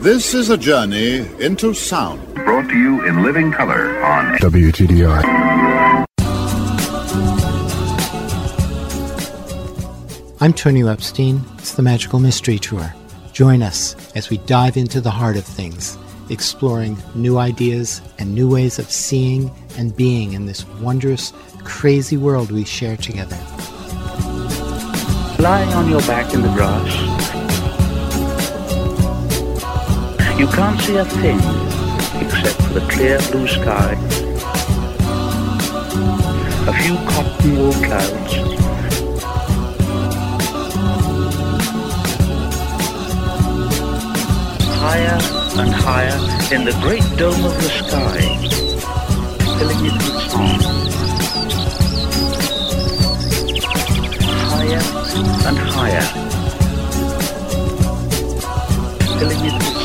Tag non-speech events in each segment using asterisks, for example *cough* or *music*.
This is a journey into sound. Brought to you in living color on WTDI. I'm Tonio Epstein. It's the Magical Mystery Tour. Join us as we dive into the heart of things, exploring new ideas and new ways of seeing and being in this wondrous, crazy world we share together. Lying on your back in the grass, you can't see a thing except for the clear blue sky, a few cotton wool clouds, higher and higher in the great dome of the sky, filling it with song. Higher and higher, filling it with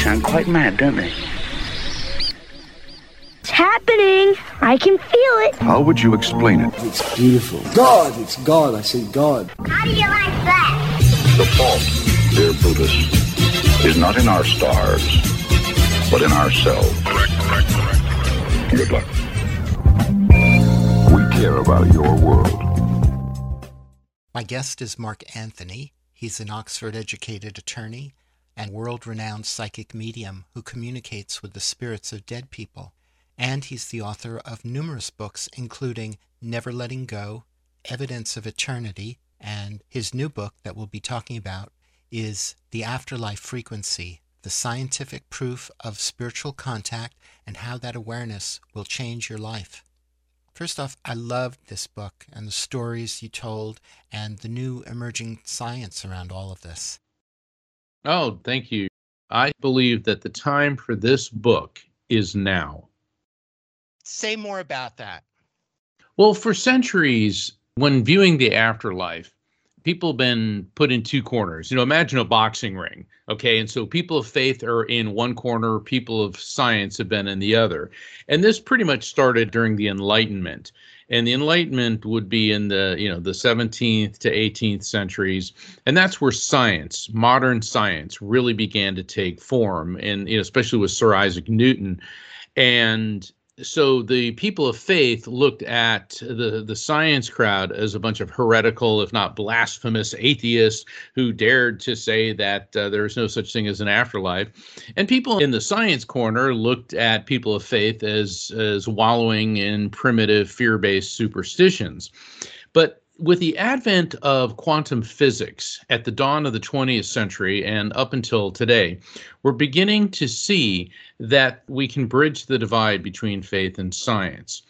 sound quite mad, don't they? It's happening. I can feel it. How would you explain it? It's beautiful. God, it's God. I say God. How do you like that? The fault, dear Brutus, is not in our stars, but in ourselves. Good luck. We care about your world. My guest is Mark Anthony. He's an Oxford educated attorney and world renowned psychic medium who communicates with the spirits of dead people. And he's the author of numerous books, including Never Letting Go, Evidence of Eternity, and his new book that we'll be talking about is The Afterlife Frequency The Scientific Proof of Spiritual Contact and How That Awareness Will Change Your Life. First off, I loved this book and the stories you told and the new emerging science around all of this. Oh, thank you. I believe that the time for this book is now. Say more about that. Well, for centuries, when viewing the afterlife, people have been put in two corners. You know, imagine a boxing ring. Okay. And so people of faith are in one corner, people of science have been in the other. And this pretty much started during the Enlightenment. And the Enlightenment would be in the, you know, the 17th to 18th centuries. And that's where science, modern science, really began to take form. And, you know, especially with Sir Isaac Newton. And so the people of faith looked at the the science crowd as a bunch of heretical, if not blasphemous, atheists who dared to say that uh, there is no such thing as an afterlife, and people in the science corner looked at people of faith as as wallowing in primitive fear-based superstitions. But with the advent of quantum physics at the dawn of the 20th century and up until today, we're beginning to see that we can bridge the divide between faith and science,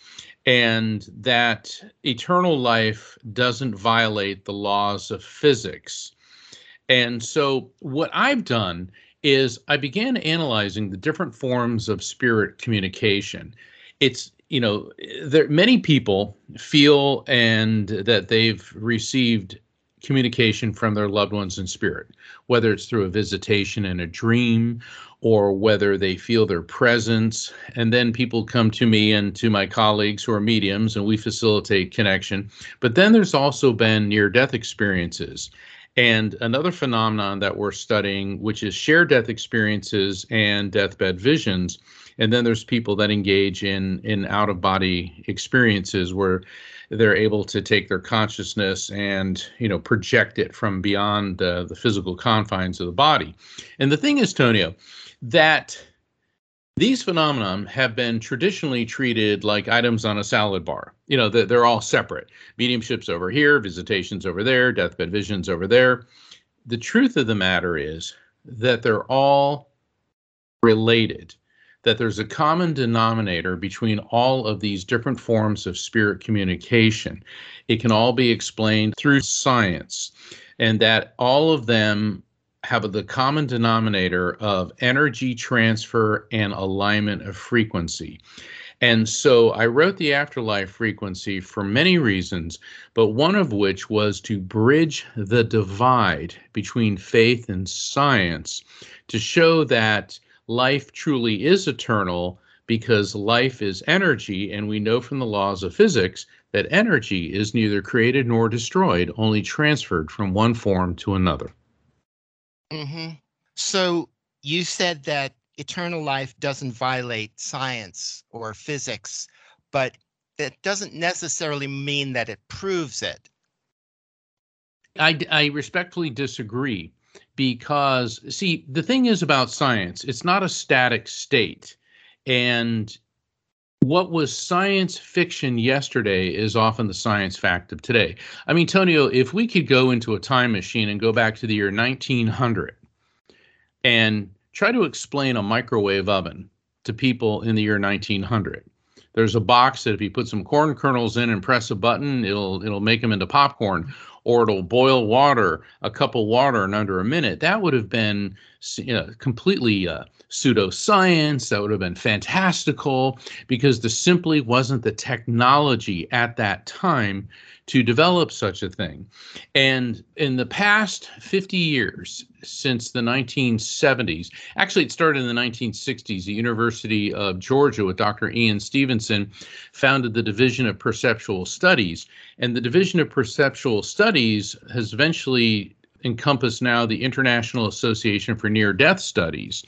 and that eternal life doesn't violate the laws of physics. And so, what I've done is I began analyzing the different forms of spirit communication. It's you know, there many people feel and that they've received communication from their loved ones in spirit, whether it's through a visitation and a dream or whether they feel their presence. And then people come to me and to my colleagues who are mediums and we facilitate connection. But then there's also been near death experiences. And another phenomenon that we're studying, which is shared death experiences and deathbed visions, and then there's people that engage in in out of body experiences where they're able to take their consciousness and you know project it from beyond uh, the physical confines of the body and the thing is tonio that these phenomena have been traditionally treated like items on a salad bar. You know, they're, they're all separate. Mediumships over here, visitations over there, deathbed visions over there. The truth of the matter is that they're all related that there's a common denominator between all of these different forms of spirit communication. It can all be explained through science, and that all of them have the common denominator of energy transfer and alignment of frequency. And so I wrote the afterlife frequency for many reasons, but one of which was to bridge the divide between faith and science to show that life truly is eternal because life is energy, and we know from the laws of physics that energy is neither created nor destroyed, only transferred from one form to another. Mm-hmm. So you said that eternal life doesn't violate science or physics, but that doesn't necessarily mean that it proves it. I, I respectfully disagree because, see, the thing is about science, it's not a static state. And what was science fiction yesterday is often the science fact of today. I mean, Tonio, if we could go into a time machine and go back to the year 1900 and try to explain a microwave oven to people in the year 1900, there's a box that if you put some corn kernels in and press a button, it'll it'll make them into popcorn or it'll boil water, a cup of water in under a minute. That would have been you know, completely uh, pseudoscience. That would have been fantastical because there simply wasn't the technology at that time to develop such a thing. And in the past 50 years, since the 1970s, actually, it started in the 1960s, the University of Virginia with Dr. Ian Stevenson founded the Division of Perceptual Studies. And the Division of Perceptual Studies has eventually encompassed now the International Association for Near Death Studies.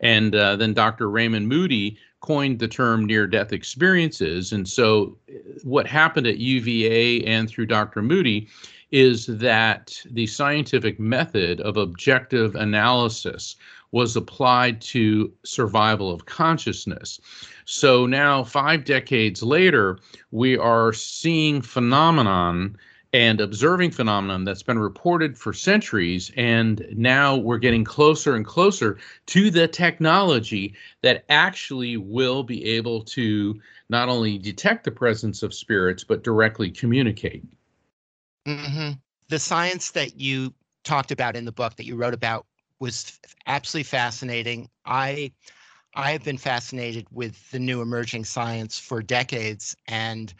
And uh, then Dr. Raymond Moody coined the term near death experiences. And so, what happened at UVA and through Dr. Moody is that the scientific method of objective analysis was applied to survival of consciousness. So now 5 decades later we are seeing phenomenon and observing phenomenon that's been reported for centuries and now we're getting closer and closer to the technology that actually will be able to not only detect the presence of spirits but directly communicate mm-hmm. the science that you talked about in the book that you wrote about was absolutely fascinating i i have been fascinated with the new emerging science for decades and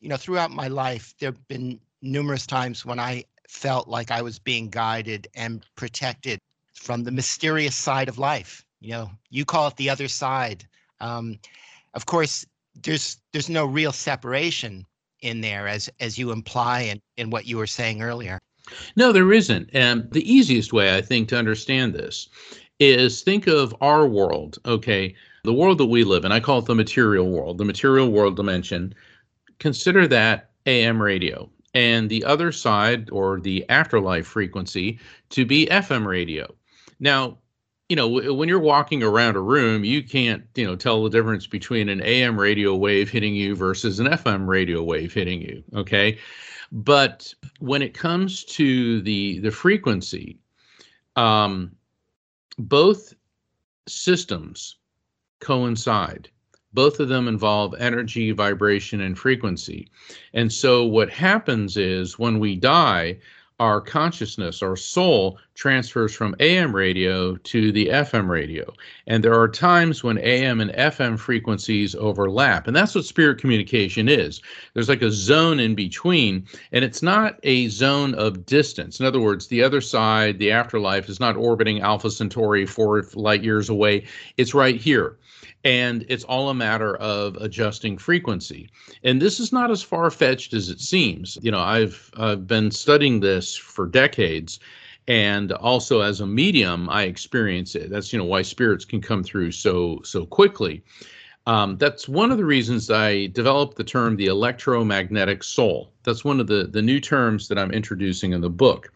you know throughout my life there have been numerous times when I felt like I was being guided and protected from the mysterious side of life. You know, you call it the other side. Um, of course, there's there's no real separation in there, as as you imply in, in what you were saying earlier. No, there isn't. And the easiest way I think to understand this is think of our world. Okay, the world that we live in. I call it the material world, the material world dimension. Consider that AM radio and the other side or the afterlife frequency to be FM radio. Now, you know, when you're walking around a room, you can't, you know, tell the difference between an AM radio wave hitting you versus an FM radio wave hitting you, okay? But when it comes to the the frequency, um, both systems coincide. Both of them involve energy, vibration, and frequency. And so, what happens is when we die, our consciousness, our soul, transfers from AM radio to the FM radio. And there are times when AM and FM frequencies overlap. And that's what spirit communication is. There's like a zone in between, and it's not a zone of distance. In other words, the other side, the afterlife, is not orbiting Alpha Centauri four light years away. It's right here and it's all a matter of adjusting frequency. And this is not as far fetched as it seems. You know, I've I've been studying this for decades, and also as a medium, I experience it. That's you know why spirits can come through so so quickly. Um, that's one of the reasons I developed the term the electromagnetic soul. That's one of the the new terms that I'm introducing in the book,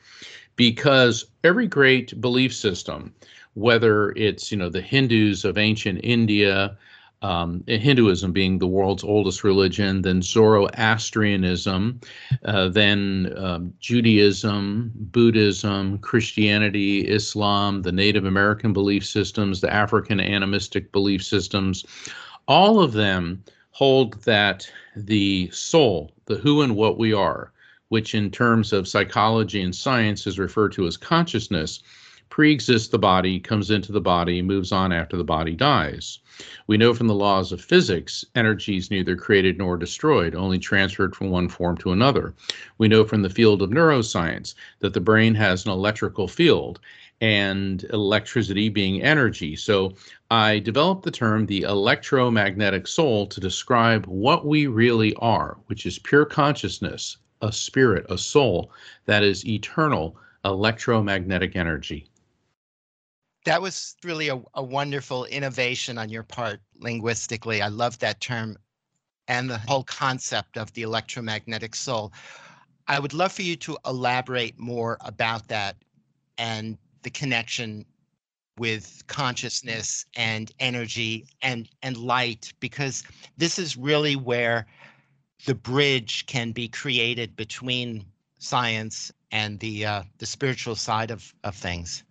because every great belief system whether it's you know the Hindus of ancient India, um, Hinduism being the world's oldest religion, then Zoroastrianism, uh, then um, Judaism, Buddhism, Christianity, Islam, the Native American belief systems, the African animistic belief systems, all of them hold that the soul, the who and what we are, which in terms of psychology and science is referred to as consciousness, pre-exists the body, comes into the body, moves on after the body dies. We know from the laws of physics, energy is neither created nor destroyed, only transferred from one form to another. We know from the field of neuroscience that the brain has an electrical field, and electricity being energy. So I developed the term the electromagnetic soul to describe what we really are, which is pure consciousness, a spirit, a soul that is eternal electromagnetic energy. That was really a, a wonderful innovation on your part linguistically. I love that term and the whole concept of the electromagnetic soul. I would love for you to elaborate more about that and the connection with consciousness and energy and and light because this is really where the bridge can be created between science and the uh, the spiritual side of of things.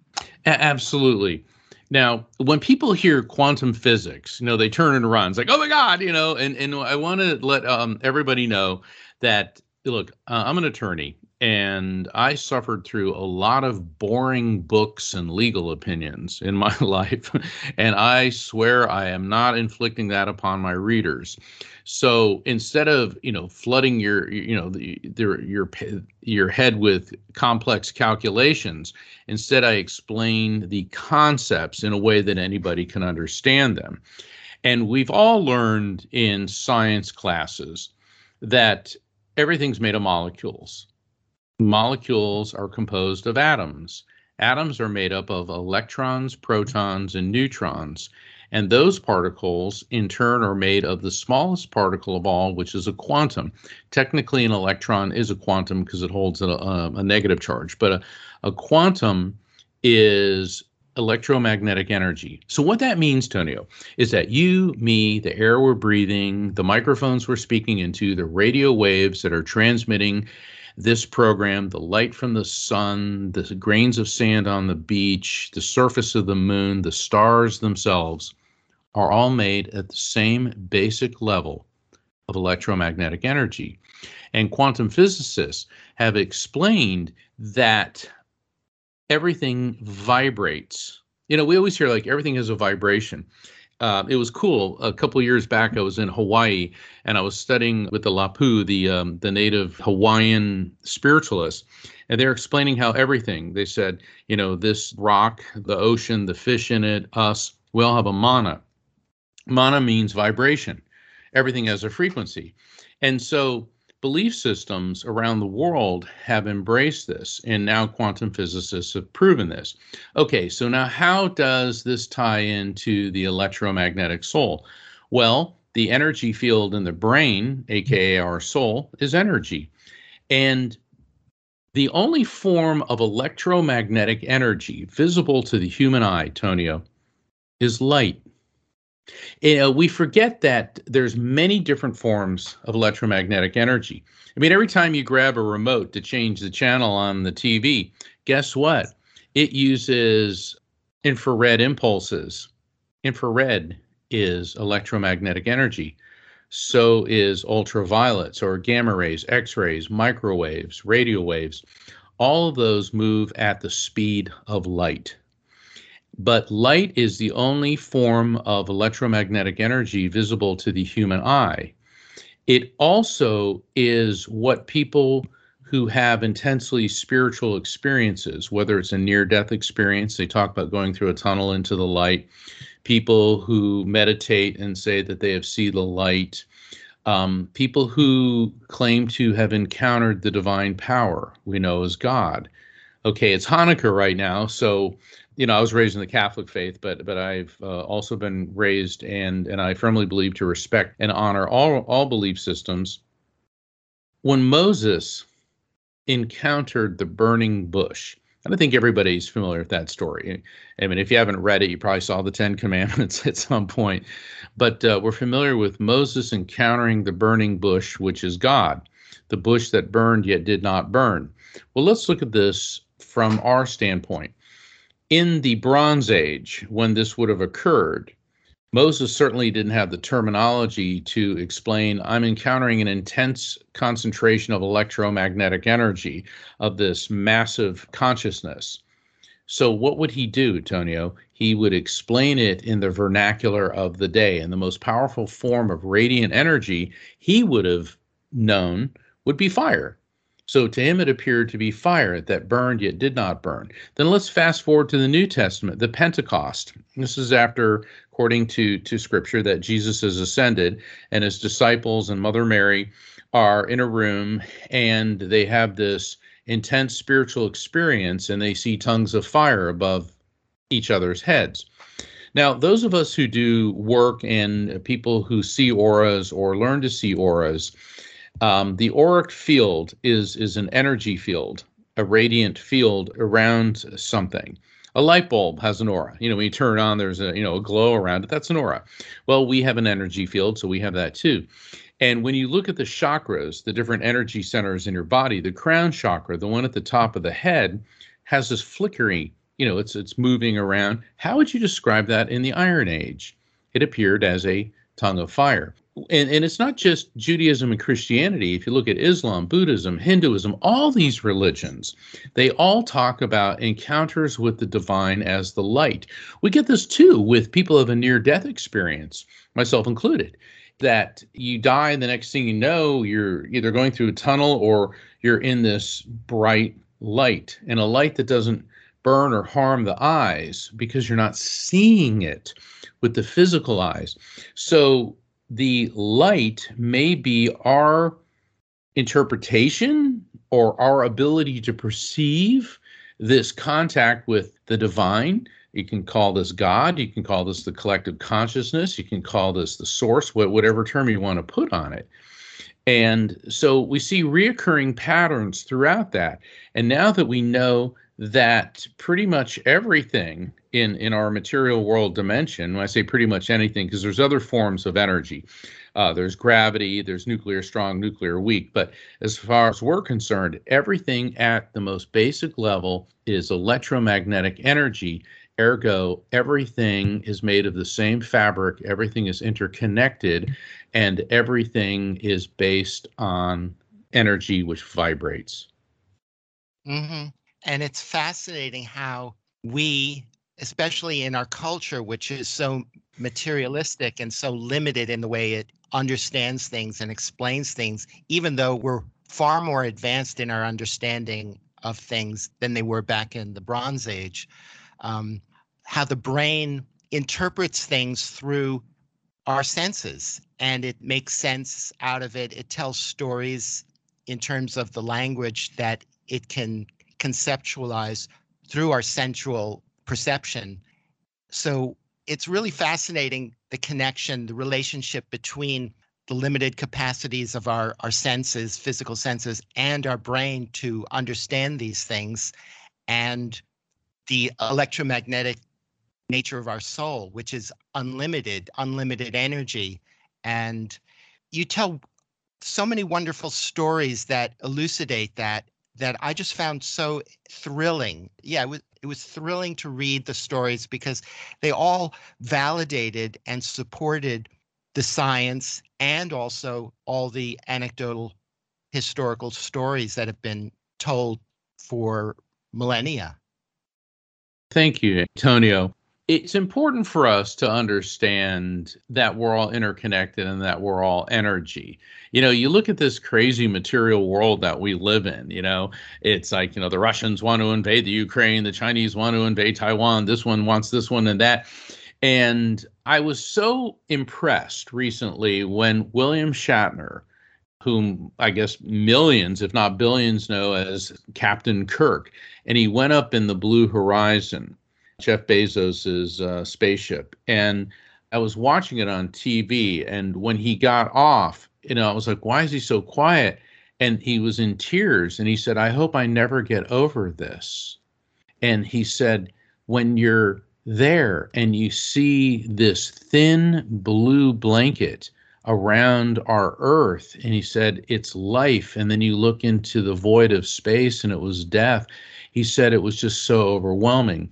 A- absolutely. Now, when people hear quantum physics, you know, they turn and run. It's like, oh my God, you know, and, and I want to let um, everybody know that, look, uh, I'm an attorney and I suffered through a lot of boring books and legal opinions in my *laughs* life. and I swear I am not inflicting that upon my readers. So instead of you know flooding your you know the, the, your your head with complex calculations, instead I explain the concepts in a way that anybody can understand them. And we've all learned in science classes that everything's made of molecules molecules are composed of atoms. Atoms are made up of electrons, protons, and neutrons. And those particles, in turn, are made of the smallest particle of all, which is a quantum. Technically, an electron is a quantum because it holds a, a, a, negative charge, but a, a quantum is electromagnetic energy. So, what that means, Tonio, is that you, me, the air we're breathing, the microphones we're speaking into, the radio waves that are transmitting this program, the light from the sun, the grains of sand on the beach, the surface of the moon, the stars themselves are all made at the same basic level of electromagnetic energy. And quantum physicists have explained that everything vibrates. You know, we always hear like everything has a vibration uh, it was cool. A couple years back, I was in Hawaii and I was studying with the Lapu, the um, the native Hawaiian spiritualists, and they're explaining how everything. They said, you know, this rock, the ocean, the fish in it, us, we all have a mana. Mana means vibration. Everything has a frequency, and so belief systems around the world have embraced this, and now quantum physicists have proven this. Okay, so now how does this tie into the electromagnetic soul? Well, the energy field in the brain, aka our soul, is energy. And the only form of electromagnetic energy visible to the human eye, Tonio, is light. You uh, know, we forget that there's many different forms of electromagnetic energy. I mean, every time you grab a remote to change the channel on the TV, guess what? It uses infrared impulses. Infrared is electromagnetic energy. So is ultraviolets or gamma rays, X rays, microwaves, radio waves. All of those move at the speed of light. But light is the only form of electromagnetic energy visible to the human eye. It also is what people who have intensely spiritual experiences, whether it's a near death experience, they talk about going through a tunnel into the light, people who meditate and say that they have seen the light, um, people who claim to have encountered the divine power we know as God. Okay, it's Hanukkah right now, so you know, I was raised in the Catholic faith, but but I've uh, also been raised and and I firmly believe to respect and honor all all belief systems. When Moses encountered the burning bush, and I think everybody's familiar with that story. I mean, if you haven't read it, you probably saw the Ten Commandments *laughs* at some point. But uh, we're familiar with Moses encountering the burning bush, which is God, the bush that burned yet did not burn. Well, let's look at this from our standpoint in the Bronze Age, when this would have occurred, Moses certainly didn't have the terminology to explain I'm encountering an intense concentration of electromagnetic energy of this massive consciousness. So, what would he do, Tonio? He would explain it in the vernacular of the day. And the most powerful form of radiant energy he would have known would be fire. So to him it appeared to be fire that burned yet did not burn. Then let's fast forward to the New Testament, the Pentecost. This is after, according to, to scripture, that Jesus has ascended and his disciples and Mother Mary are in a room and they have this intense spiritual experience and they see tongues of fire above each other's heads. Now, those of us who do work and people who see auras or learn to see auras, um, the auric field is is an energy field, a radiant field around something. A light bulb has an aura. You know, when you turn it on, there's a you know a glow around it. That's an aura. Well, we have an energy field, so we have that too. And when you look at the chakras, the different energy centers in your body, the crown chakra, the one at the top of the head, has this flickering, you know, it's it's moving around. How would you describe that in the Iron Age? It appeared as a tongue of fire. And, and it's not just Judaism and Christianity. If you look at Islam, Buddhism, Hinduism, all these religions, they all talk about encounters with the divine as the light. We get this too with people of a near death experience, myself included that you die and the next thing you know you're either going through a tunnel or you're in this bright light and a light that doesn't burn or harm the eyes because you're not seeing it with the physical eyes so the light may be our interpretation or our ability to perceive this contact with the divine you can call this God. You can call this the collective consciousness. You can call this the source, whatever term you want to put on it. And so we see reoccurring patterns throughout that. And now that we know that pretty much everything in, in our material world dimension, when I say pretty much anything, because there's other forms of energy. Uh, there's gravity, there's nuclear strong, nuclear weak. But as far as we're concerned, everything at the most basic level is electromagnetic energy Ergo, everything is made of the same fabric, everything is interconnected, and everything is based on energy which vibrates. Mm-hmm. And it's fascinating how we, especially in our culture, which is so materialistic and so limited in the way it understands things and explains things, even though we're far more advanced in our understanding of things than they were back in the Bronze Age. Um, how the brain interprets things through our senses and it makes sense out of it. It tells stories in terms of the language that it can conceptualize through our sensual perception. So it's really fascinating the connection, the relationship between the limited capacities of our, our senses, physical senses, and our brain to understand these things, and the electromagnetic nature of our soul, which is unlimited, unlimited energy. And you tell so many wonderful stories that elucidate that that I just found so thrilling. Yeah, it was it was thrilling to read the stories because they all validated and supported the science and also all the anecdotal historical stories that have been told for millennia. Thank you, Antonio it's important for us to understand that we're all interconnected and that we're all energy. You know, you look at this crazy material world that we live in, you know, it's like, you know, the Russians want to invade the Ukraine, the Chinese want to invade Taiwan, this one wants this one and that. And I was so impressed recently when William Shatner, whom I guess millions, if not billions, know as Captain Kirk, and he went up in the Blue Horizon Jeff Bezos's uh, spaceship, and I was watching it on TV. And when he got off, you know, I was like, "Why is he so quiet?" And he was in tears, and he said, "I hope I never get over this." And he said, "When you're there and you see this thin blue blanket." around our earth and he said it's life and then you look into the void of space and it was death he said it was just so overwhelming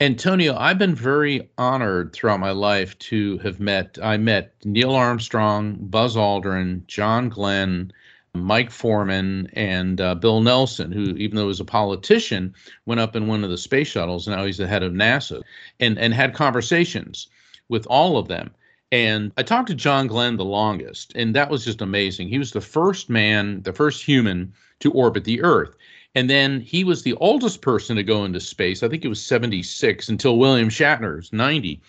Antonio, I've been very honored throughout my life to have met. I met Neil Armstrong, Buzz Aldrin, John Glenn, Mike Foreman, and uh, Bill Nelson, who, even though he was a politician, went up in one of the space shuttles. Now he's the head of NASA, and and had conversations with all of them. And I talked to John Glenn the longest, and that was just amazing. He was the first man, the first human to orbit the Earth. And then he was the oldest person to go into space. I think it was 76 until William Shatner's 90.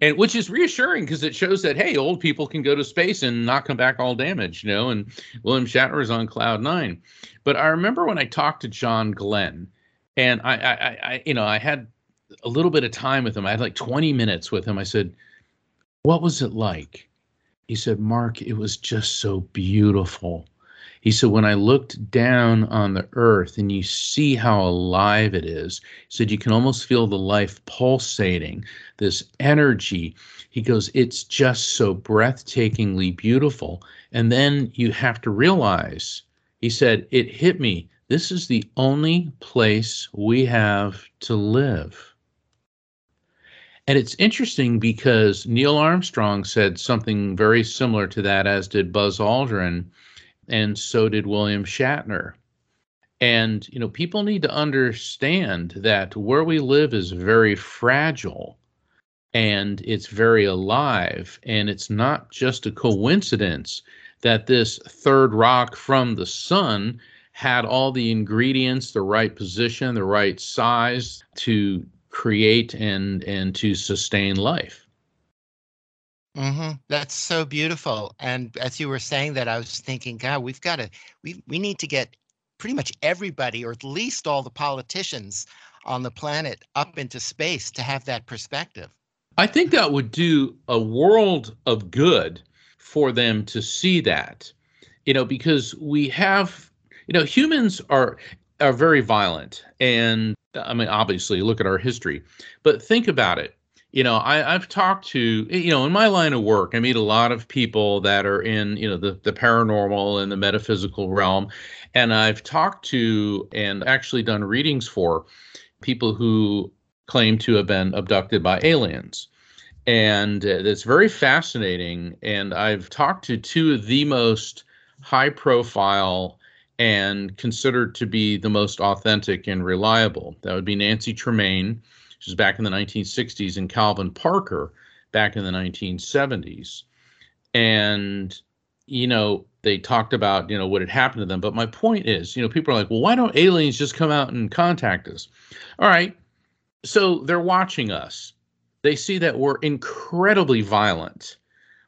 And which is reassuring because it shows that hey, old people can go to space and not come back all damaged, you know. And William Shatner is on cloud nine. But I remember when I talked to John Glenn, and I, I, I, you know, I had a little bit of time with him. I had like 20 minutes with him. I said, "What was it like?" He said, "Mark, it was just so beautiful." He said, when I looked down on the earth and you see how alive it is, he said, you can almost feel the life pulsating, this energy. He goes, it's just so breathtakingly beautiful. And then you have to realize, he said, it hit me. This is the only place we have to live. And it's interesting because Neil Armstrong said something very similar to that, as did Buzz Aldrin and so did William Shatner. And you know, people need to understand that where we live is very fragile and it's very alive and it's not just a coincidence that this third rock from the sun had all the ingredients, the right position, the right size to create and and to sustain life. Mm-hmm. That's so beautiful. And as you were saying that, I was thinking, God, we've got to, we we need to get pretty much everybody, or at least all the politicians on the planet, up into space to have that perspective. I think that would do a world of good for them to see that, you know, because we have, you know, humans are are very violent, and I mean, obviously, look at our history, but think about it you know I, i've talked to you know in my line of work i meet a lot of people that are in you know the, the paranormal and the metaphysical realm. And i've talked to and actually done readings for people who claim to have been abducted by aliens. And uh, it's very fascinating. And i've talked to two of the most high profile and considered to be the most authentic and reliable. That would be nancy tremaine which is back in the 1960s, and Calvin Parker back in the 1970s. And, you know, they talked about, you know, what had happened to them. But my point is, you know, people are like, well, why don't aliens just come out and contact us? All right. So they're watching us. They see that we're incredibly violent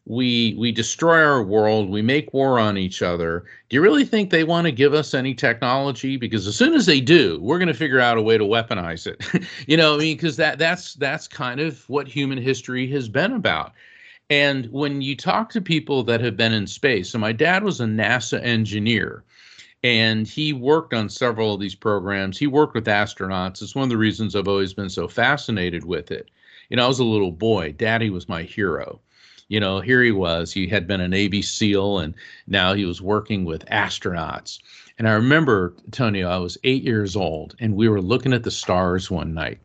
we we destroy our world we make war on each other. Do you really think they want to give us any technology? Because as soon as they do we're going to figure out a way to weaponize it. *laughs* You know i mean because that that's that's kind of what human history has been about. And when you talk to people that have been in space so my dad was a nasa engineer and he worked on several of these programs. He worked with astronauts. It's one of the reasons i've always been so fascinated with it. You know i was a little boy. Daddy was my hero you know, here he was. He had been a Navy SEAL and now he was working with astronauts. And I remember, Tony, I was eight years old and we were looking at the stars one night.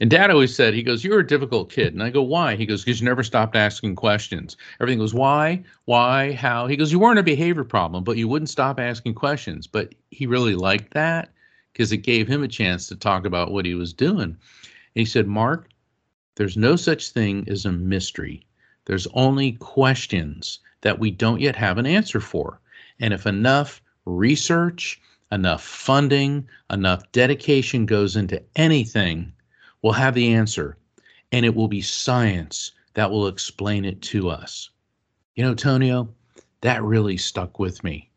And dad always said, he goes, You're a difficult kid. And I go, Why? He goes, Because you never stopped asking questions. Everything goes, Why? Why? How? He goes, You weren't a behavior problem, but you wouldn't stop asking questions. But he really liked that because it gave him a chance to talk about what he was doing. And he said, Mark, there's no such thing as a mystery. There's only questions that we don't yet have an answer for. And if enough research, enough funding, enough dedication goes into anything, we'll have the answer. And it will be science that will explain it to us. You know, Tonio, that really stuck with me.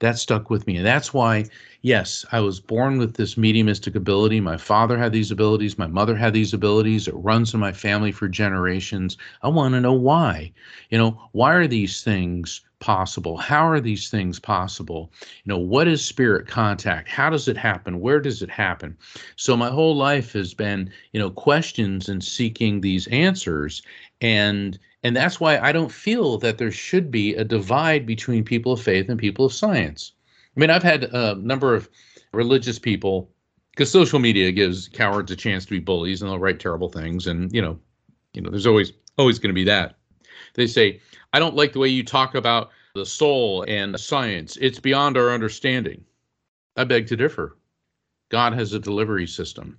That stuck with me. And that's why yes, I was born with this mediumistic ability. My father had these abilities. My mother had these abilities. It runs in my family for generations. I want to know why. You know, why are these things possible? How are these things possible? You know, what is spirit contact? How does it happen? Where does it happen? So my whole life has been, you know, questions and seeking these answers. And and that's why I don't feel that there should be a divide between people of faith and people of science. I mean, I've had a number of religious people because social media gives cowards a chance to be bullies and they'll write terrible things, and you know, you know, there's always always going to be that. They say, "I don't like the way you talk about the soul and science. It's beyond our understanding." I beg to differ. God has a delivery system,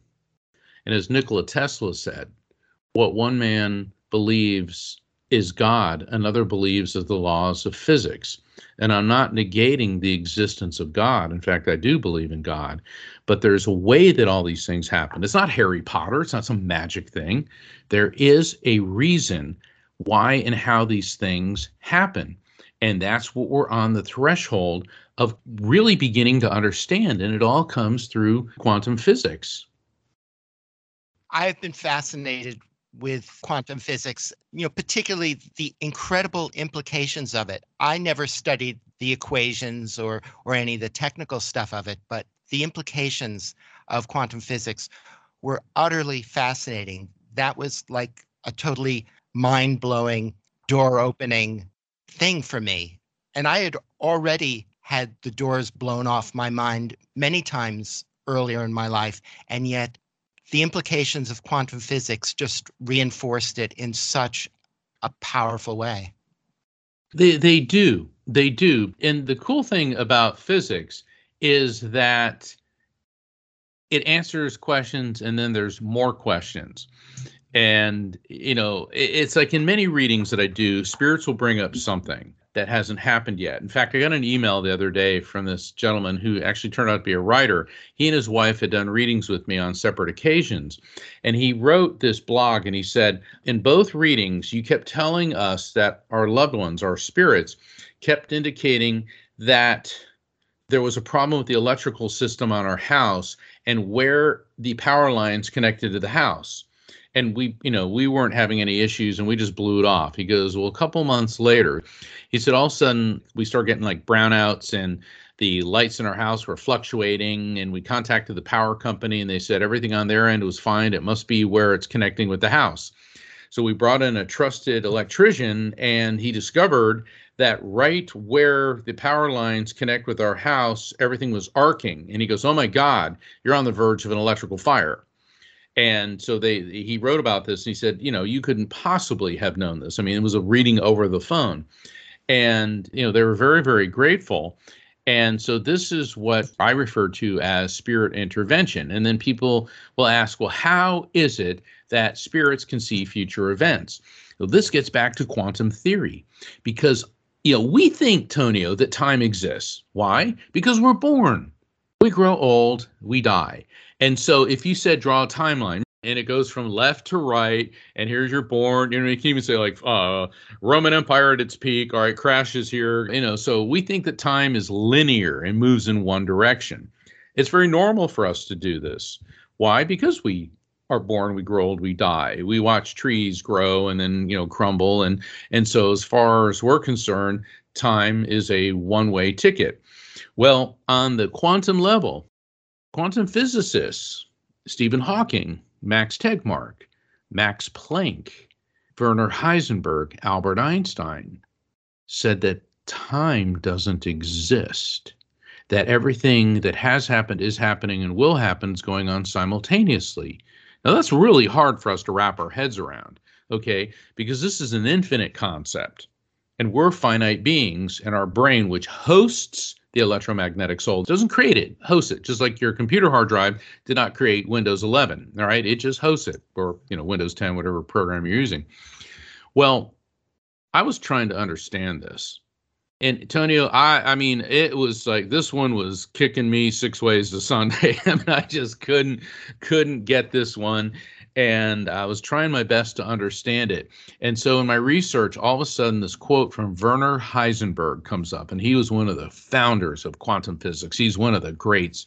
and as Nikola Tesla said, "What one man believes is God, another believes of the laws of physics. And I'm not negating the existence of God. In fact, I do believe in God. But there's a way that all these things happen. It's not Harry Potter, it's not some magic thing. There is a reason why and how these things happen. And that's what we're on the threshold of really beginning to understand. And it all comes through quantum physics. I've been fascinated with quantum physics, you know, particularly the incredible implications of it. I never studied the equations or or any of the technical stuff of it, but the implications of quantum physics were utterly fascinating. That was like a totally mind-blowing, door-opening thing for me. And I had already had the doors blown off my mind many times earlier in my life, and yet the implications of quantum physics just reinforced it in such a powerful way. They they do. They do. And the cool thing about physics is that it answers questions and then there's more questions. And you know, it's like in many readings that I do, spirits will bring up something that hasn't happened yet. In fact, I got an email the other day from this gentleman who actually turned out to be a writer. He and his wife had done readings with me on separate occasions. And he wrote this blog and he said, In both readings, you kept telling us that our loved ones, our spirits, kept indicating that there was a problem with the electrical system on our house and where the power lines connected to the house and we you know we weren't having any issues and we just blew it off. He goes well a couple months later he said all of a sudden we start getting like brownouts and the lights in our house were fluctuating and we contacted the power company and they said everything on their end was fine. It must be where it's connecting with the house. So we brought in a trusted electrician and he discovered that right where the power lines connect with our house everything was arcing. And he goes oh my god you're on the verge of an electrical fire and so they he wrote about this and he said you know you couldn't possibly have known this. I mean it was a reading over the phone. And you know they were very very grateful. And so this is what i refer to as spirit intervention. And then people will ask well how is it that spirits can see future events? Well, this gets back to quantum theory. Because you know we think tonio that time exists. Why? Because we're born we grow old we die and so if you said draw a timeline and it goes from left to right, and here's your born, you know, you can even say like uh, Roman Empire at its peak, all right, crashes here, you know. So we think that time is linear and moves in one direction. It's very normal for us to do this. Why? Because we are born, we grow old, we die. We watch trees grow and then you know crumble, and and so as far as we're concerned, time is a one-way ticket. Well, on the quantum level, quantum physicists, Stephen Hawking, Max Tegmark, Max Planck, Werner Heisenberg, Albert Einstein, said that time doesn't exist, that everything that has happened, is happening, and will happen is going on simultaneously. Now, that's really hard for us to wrap our heads around, okay, because this is an infinite concept, and we're finite beings, and our brain, which hosts the electromagnetic soul. Doesn't create it hosts it. Just like your computer hard drive did not create windows 11 all right? It just hosts it or you know windows 10 whatever program you're using. Well i was trying to understand this. And Antonio, I I mean, it was like this one was kicking me six ways to Sunday. *laughs* I mean, I just couldn't couldn't get this one and I was trying my best to understand it. And so in my research, all of a sudden, this quote from Werner Heisenberg comes up, and he was one of the founders of quantum physics. He's one of the greats.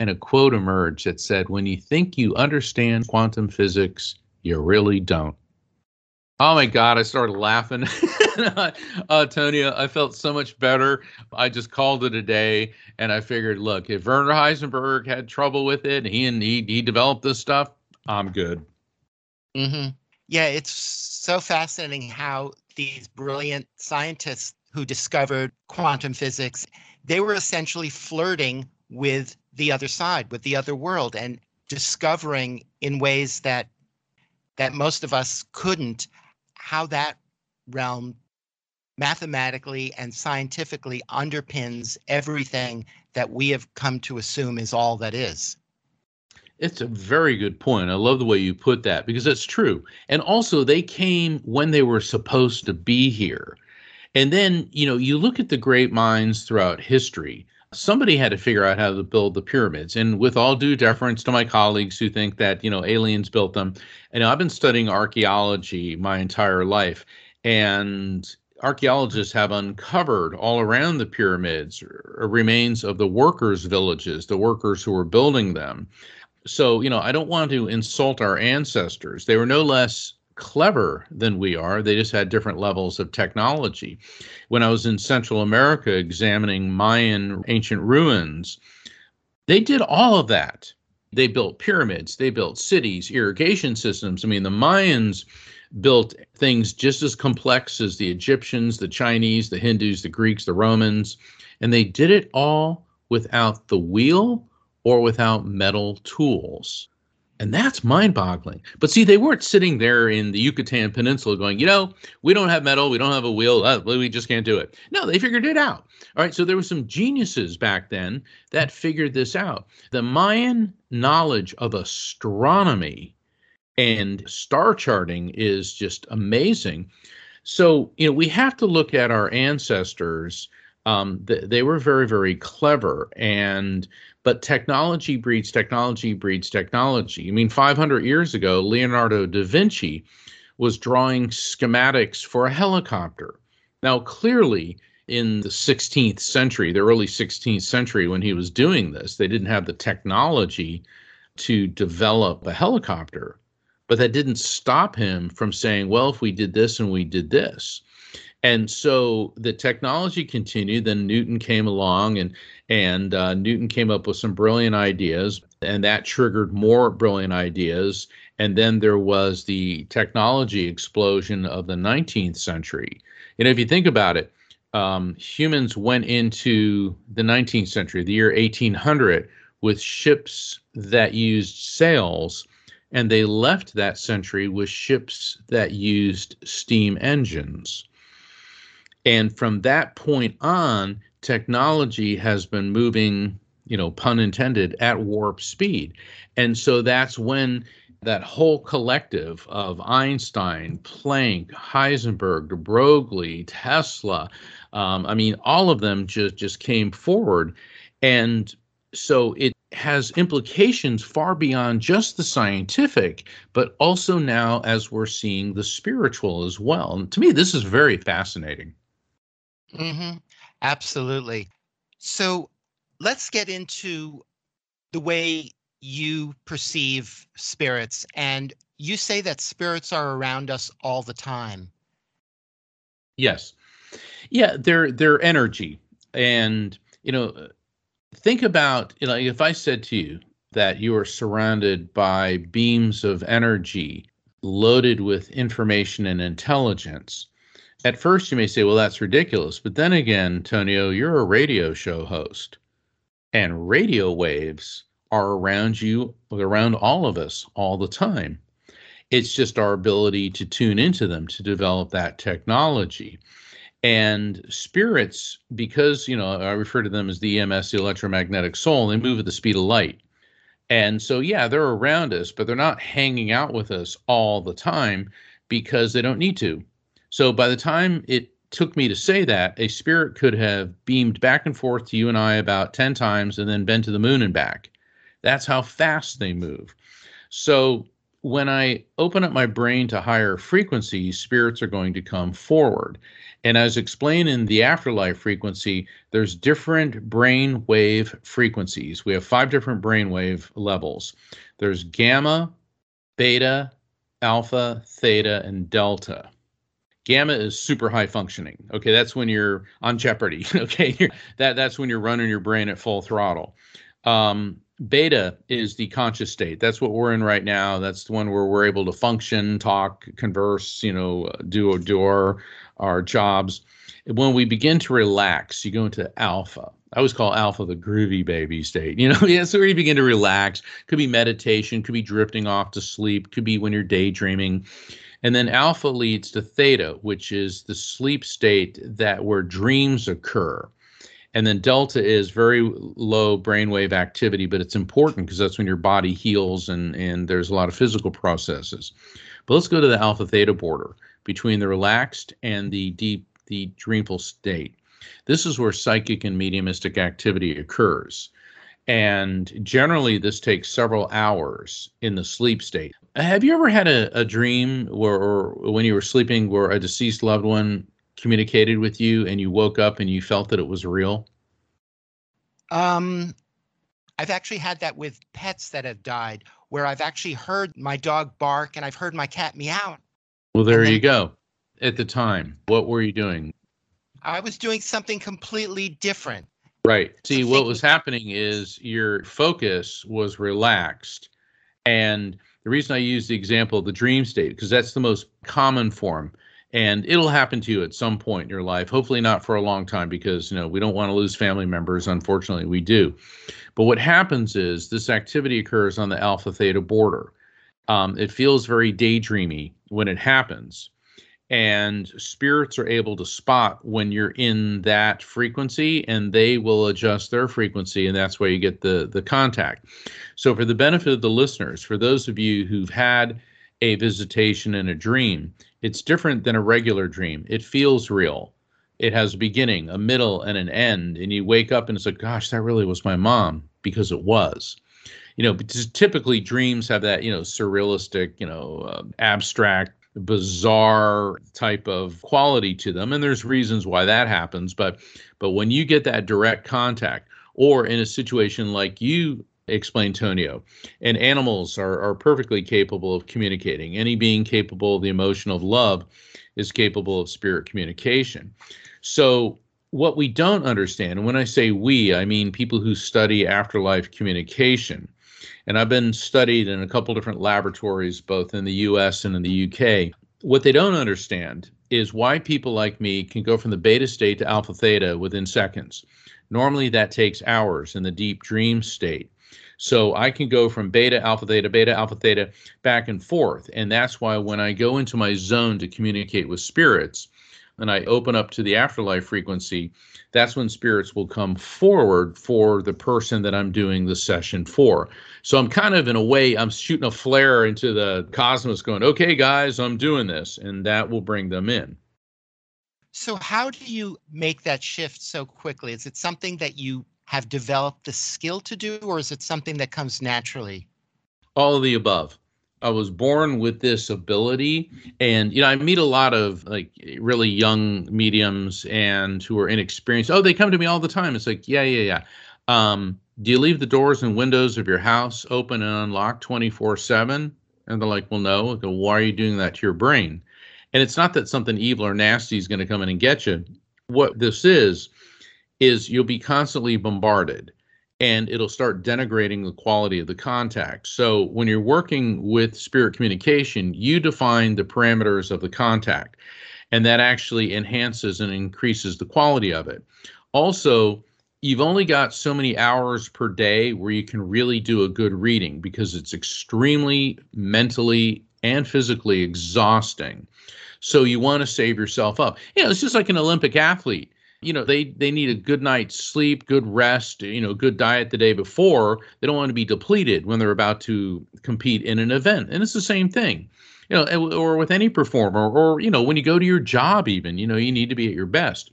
And a quote emerged that said, When you think you understand quantum physics, you really don't. Oh my God, I started laughing. *laughs* uh, Tonio, I felt so much better. I just called it a day and I figured, look, if Werner Heisenberg had trouble with it, he and he, he developed this stuff, I'm good. Mm-hmm. Yeah, it's so fascinating how these brilliant scientists who discovered quantum physics, they were essentially flirting with the other side, with the other world, and discovering in ways that that most of us couldn't how that realm mathematically and scientifically underpins everything that we have come to assume is all that is. It's a very good point. I love the way you put that because that's true. And also, they came when they were supposed to be here. And then, you know, you look at the great minds throughout history. Somebody had to figure out how to build the pyramids. And with all due deference to my colleagues who think that, you know, aliens built them, and I've been studying archaeology my entire life. And archaeologists have uncovered all around the pyramids uh, remains of the workers' villages, the workers who were building them. So, you know, I don't want to insult our ancestors. They were no less clever than we are. They just had different levels of technology. When I was in Central America examining Mayan ancient ruins, they did all of that. They built pyramids, they built cities, irrigation systems. I mean, the Mayans built things just as complex as the Egyptians, the Chinese, the Hindus, the Greeks, the Romans, and they did it all without the wheel or without metal tools. And that's mind boggling. But see, they weren't sitting there in the Yucatan Peninsula going, you know, we don't have metal, we don't have a wheel, uh, we just can't do it. No, they figured it out. All right, so there were some geniuses back then that figured this out. The Mayan knowledge of astronomy and star charting is just amazing. So, you know, we have to look at our ancestors. Um, th- they were very, very clever. And, but technology breeds technology breeds technology. I mean, 500 years ago, Leonardo da Vinci was drawing schematics for a helicopter. Now, clearly, in the 16th century, the early 16th century, when he was doing this, they didn't have the technology to develop a helicopter. But that didn't stop him from saying, well, if we did this and we did this. And so the technology continued. Then Newton came along, and and uh, Newton came up with some brilliant ideas, and that triggered more brilliant ideas. And then there was the technology explosion of the 19th century. And if you think about it, um, humans went into the 19th century, the year 1800, with ships that used sails and they left that century with ships that used steam engines. And from that point on, technology has been moving, you know, pun intended, at warp speed. And so that's when that whole collective of Einstein, Planck, Heisenberg, de Broglie, Tesla, um, I mean, all of them just just came forward, and so it has implications far beyond just the scientific, but also now as we're seeing the spiritual as well. And to me, this is very fascinating. Mm-hmm. Absolutely. So let's get into the way you perceive spirits. And you say that spirits are around us all the time. Yes. Yeah, they're they're energy. And you know, think about you know if i said to you that you are surrounded by beams of energy loaded with information and intelligence at first you may say well that's ridiculous but then again tonio you're a radio show host and radio waves are around you around all of us all the time it's just our ability to tune into them to develop that technology and spirits, because you know I refer to them as the EMS, the electromagnetic soul, they move at the speed of light. And so, yeah, they're around us, but they're not hanging out with us all the time because they don't need to. So, by the time it took me to say that, a spirit could have beamed back and forth to you and I about 10 times and then been to the moon and back. That's how fast they move. So, when I open up my brain to higher frequencies, spirits are going to come forward. And as explained in the afterlife frequency, there's different brain wave frequencies. We have five different brain wave levels. There's gamma, beta, alpha, theta, and delta. Gamma is super high functioning. Okay, that's when you're on jeopardy. *laughs* Okay, that that's when you're running your brain at full throttle. Um, beta is the conscious state. That's what we're in right now. That's the one where we're able to function, talk, converse, you know, do do our our jobs. When we begin to relax, you go into alpha. I always call alpha the groovy baby state. You know, *laughs* yeah, so where you begin to relax. Could be meditation, could be drifting off to sleep, could be when you're daydreaming. And then alpha leads to theta, which is the sleep state that where dreams occur. And then delta is very low brainwave activity, but it's important because that's when your body heals and, and there's a lot of physical processes. But let's go to the alpha theta border between the relaxed and the deep, the dreamful state. This is where psychic and mediumistic activity occurs. And generally, this takes several hours in the sleep state. Have you ever had a, a dream where, or when you were sleeping, where a deceased loved one communicated with you and you woke up and you felt that it was real? Um, I've actually had that with pets that have died, where I've actually heard my dog bark and I've heard my cat meow. Well, there then, you go. At the time, what were you doing? I was doing something completely different. Right. See, what was happening is your focus was relaxed. And the reason I use the example of the dream state, because that's the most common form and it'll happen to you at some point in your life hopefully not for a long time because you know we don't want to lose family members unfortunately we do. But what happens is this activity occurs on the alpha theta border. Um, it feels very daydreamy when it happens and spirits are able to spot when you're in that frequency and they will adjust their frequency and that's where you get the the contact so for the benefit of the listeners for those of you who've had a visitation in a dream it's different than a regular dream. It feels real. It has a beginning, a middle, and an end. And you wake up and it's like, gosh, that really was my mom because it was. You know, because typically dreams have that, you know, surrealistic, you know, uh, abstract, bizarre type of quality to them. And there's reasons why that happens. But but when you get that direct contact, or in a situation like you explained Tonio. And animals are, are perfectly capable of communicating. Any being capable of the emotion of love is capable of spirit communication. So, what we don't understand, and when I say we, I mean people who study afterlife communication. And I've been studied in a couple different laboratories, both in the US and in the UK. What they don't understand is why people like me can go from the beta state to alpha theta within seconds. Normally, that takes hours in the deep dream state. So I can go from beta, alpha, theta, beta, alpha, theta, back and forth. And that's why when I go into my zone to communicate with spirits and I open up to the afterlife frequency, that's when spirits will come forward for the person that I'm doing the session for. So I'm kind of, in a way, I'm shooting a flare into the cosmos going, okay, guys, I'm doing this. And that will bring them in. So, how do you make that shift so quickly? Is it something that you have developed the skill to do, or is it something that comes naturally? All of the above. I was born with this ability, and you know, I meet a lot of like really young mediums and who are inexperienced. Oh, they come to me all the time. It's like, yeah, yeah, yeah. Um, do you leave the doors and windows of your house open and unlocked 24 7? And they're like, well, no. Go, why are you doing that to your brain? And it's not that something evil or nasty is going to come in and get you. What this is, is you'll be constantly bombarded and it'll start denigrating the quality of the contact. So when you're working with spirit communication, you define the parameters of the contact, and that actually enhances and increases the quality of it. Also, you've only got so many hours per day where you can really do a good reading because it's extremely mentally and physically exhausting. So you want to save yourself up. You know, it's just like an Olympic athlete you know they they need a good night's sleep good rest you know good diet the day before. They don't want to be depleted when they're about to compete in an event. And it's the same thing you know or with any performer or you know when you go to your job even you know you need to be at your best.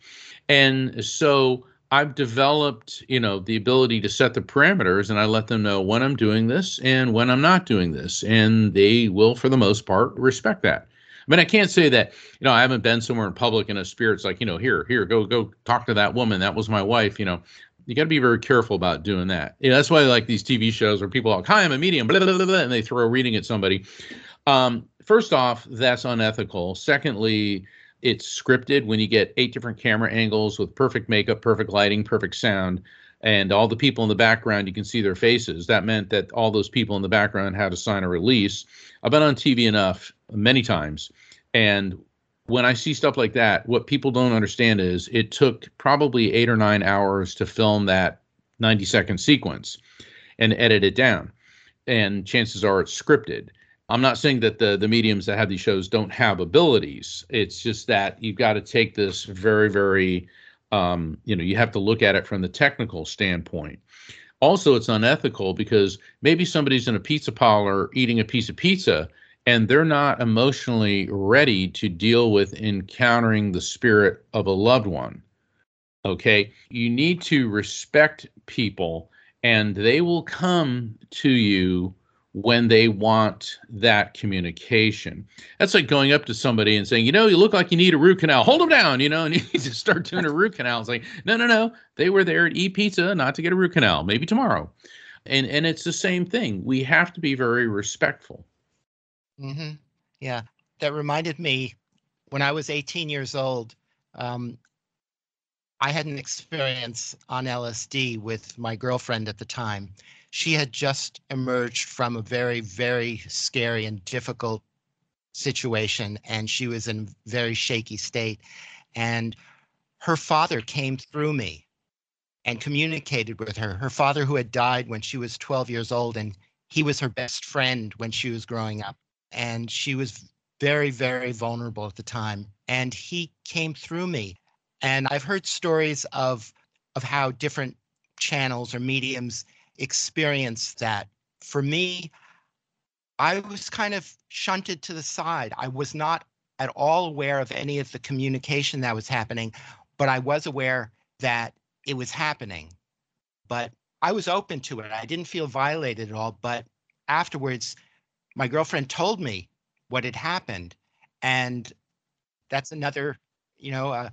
And so i've developed you know the ability to set the parameters and i let them know when i'm doing this and when i'm not doing this. And they will for the most part respect that I mean, I can't say that, you know, I haven't been somewhere in public and a spirit's like, you know, here, here, go, go talk to that woman. That was my wife, you know. You got to be very careful about doing that. You know, that's why I like these TV shows where people are like, hi, I'm a medium, blah, blah, blah, blah, and they throw a reading at somebody. Um, first off, that's unethical. Secondly, it's scripted when you get eight different camera angles with perfect makeup, perfect lighting, perfect sound and all the people in the background you can see their faces. That meant that all those people in the background had to sign a release. I've been on tv enough many times and when i see stuff like that what people don't understand is it took probably eight or nine hours to film that 90 second sequence and edit it down and chances are it's scripted. I'm not saying that the the mediums that have these shows don't have abilities. It's just that you've got to take this very very Um, you know, you have to look at it from the technical standpoint. Also, it's unethical because maybe somebody's in a pizza parlor eating a piece of pizza and they're not emotionally ready to deal with encountering the spirit of a loved one. Okay. You need to respect people and they will come to you when they want that communication. That's like going up to somebody and saying, you know, you look like you need a root canal. Hold them down, you know, and *laughs* you need to start doing a root canal. It's like, no, no, no. They were there at eat pizza, not to get a root canal. Maybe tomorrow. And and it's the same thing. We have to be very respectful. Mm-hmm. Yeah, that reminded me when I was 18 years old. Um, I had an experience on LSD with my girlfriend at the time she had just emerged from a very, very scary and difficult situation, and she was in very shaky state. And her father came through me and communicated with her. Her father, who had died when she was 12 years old, and he was her best friend when she was growing up. And she was very, very vulnerable at the time. And he came through me. And I've heard stories of of how different channels or mediums experience that. For me, I was kind of shunted to the side. I was not at all aware of any of the communication that was happening, but I was aware that it was happening. But I was open to it. I didn't feel violated at all. But afterwards, my girlfriend told me what had happened. And that's another, you know, uh,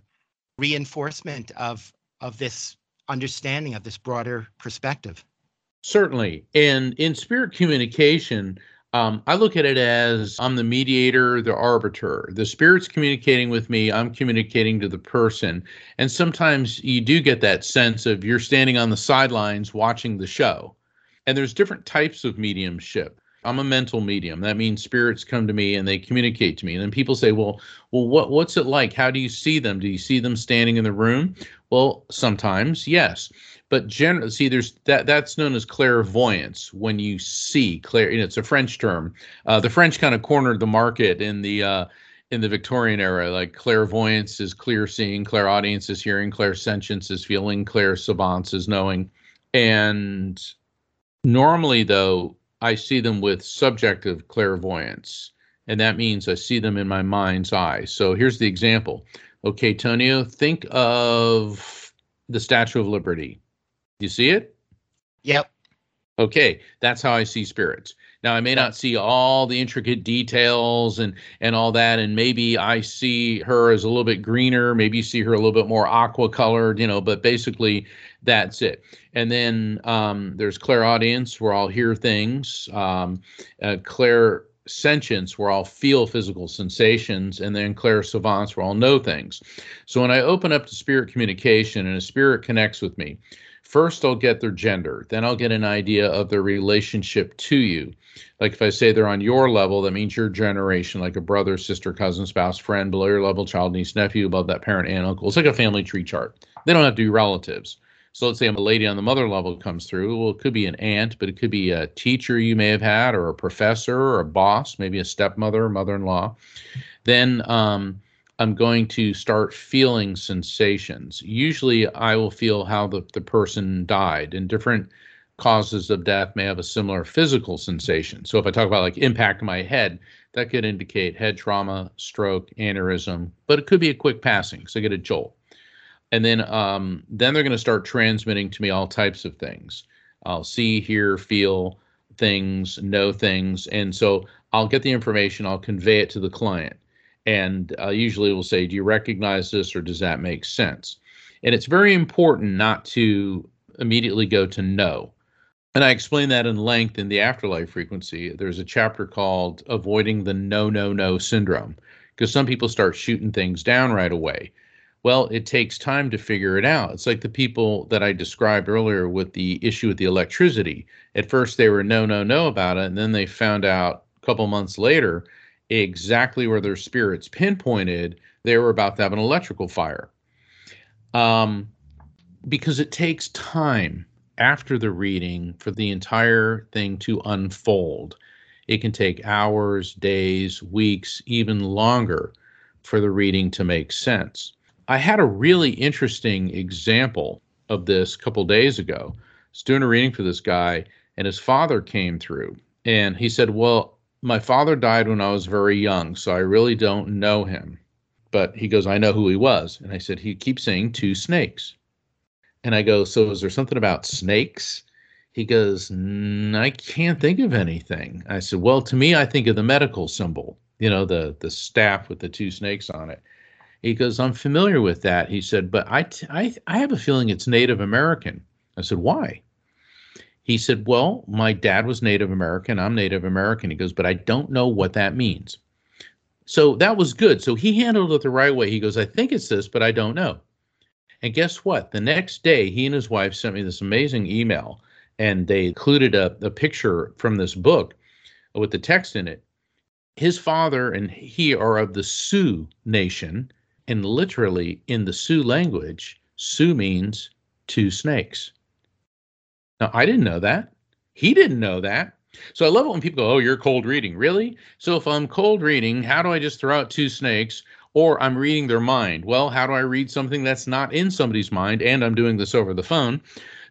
reinforcement of of this understanding of this broader perspective. Certainly. And in spirit communication, um, I look at it as I'm the mediator, the arbiter. The spirit's communicating with me, I'm communicating to the person. And sometimes you do get that sense of you're standing on the sidelines watching the show. And there's different types of mediumship. I'm a mental medium. That means spirits come to me and they communicate to me. And then people say, "Well, well, what what's it like? How do you see them? Do you see them standing in the room?" Well, sometimes, yes. But generally see there's that that's known as clairvoyance when you see clair it's a french term. Uh, the french kind of cornered the market in the uh, in the victorian era. Like clairvoyance is clear seeing clairaudience is hearing clairsentience is feeling clairsavance is knowing. And normally though i see them with subjective clairvoyance and that means i see them in my mind's eye. So here's the example okay tonio think of the statue of liberty you see it? Yep. Okay, that's how I see spirits. Now I may not see all the intricate details and and all that, and maybe I see her as a little bit greener. Maybe you see her a little bit more aqua colored, you know. But basically, that's it. And then um, there's clairaudience, where I'll hear things. Um, uh, clair sentience where I'll feel physical sensations, and then clairsavance where I'll know things. So when I open up to spirit communication and a spirit connects with me, First, I'll get their gender. Then I'll get an idea of their relationship to you. Like if I say they're on your level, that means your generation, like a brother, sister, cousin, spouse, friend, below your level, child, niece, nephew, above that parent, aunt, uncle. It's like a family tree chart. They don't have to be relatives. So let's say I'm a lady on the mother level comes through. Well, it could be an aunt, but it could be a teacher you may have had, or a professor, or a boss, maybe a stepmother, mother in law. Then um, I'm going to start feeling sensations. Usually, I will feel how the, the person died, and different causes of death may have a similar physical sensation. So, if I talk about like impact to my head, that could indicate head trauma, stroke, aneurysm, but it could be a quick passing, so I get a jolt. And then, um, then they're going to start transmitting to me all types of things. I'll see, hear, feel things, know things, and so I'll get the information. I'll convey it to the client and uh, usually will say, Do you recognize this or does that make sense? And it's very important not to immediately go to no. And I explain that in length in the afterlife frequency. There's a chapter called Avoiding the No, No, No syndrome, because some people start shooting things down right away. Well, it takes time to figure it out. It's like the people that I described earlier with the issue with the electricity. At first, they were no, no, no about it. And then they found out a couple months later exactly where their spirits pinpointed they were about to have an electrical fire. Um, because it takes time after the reading for the entire thing to unfold. It can take hours, days, weeks, even longer for the reading to make sense. I had a really interesting example of this a couple days ago. I was doing a reading for this guy, and his father came through, and he said, "Well, my father died when I was very young, so I really don't know him." But he goes, "I know who he was," and I said, "He keeps saying two snakes," and I go, "So is there something about snakes?" He goes, I can't think of anything. I said, Well, to me, I think of the medical symbol, you know, the the staff with the two snakes on it. He goes, I'm familiar with that. He said, but I, t- I, I have a feeling it's Native American. I said, why? He said, well, my dad was Native American. I'm Native American. He goes, but I don't know what that means. So that was good. So he handled it the right way. He goes, I think it's this, but I don't know. And guess what? The next day, he and his wife sent me this amazing email, and they included a, a picture from this book with the text in it. His father and he are of the Sioux Nation, and literally in the Sioux language, Sioux means two snakes. Now, I didn't know that. He didn't know that. So I love it when people go, Oh, you're cold reading. Really? So if I'm cold reading, how do I just throw out two snakes? Or I'm reading their mind. Well, how do I read something that's not in somebody's mind? And I'm doing this over the phone.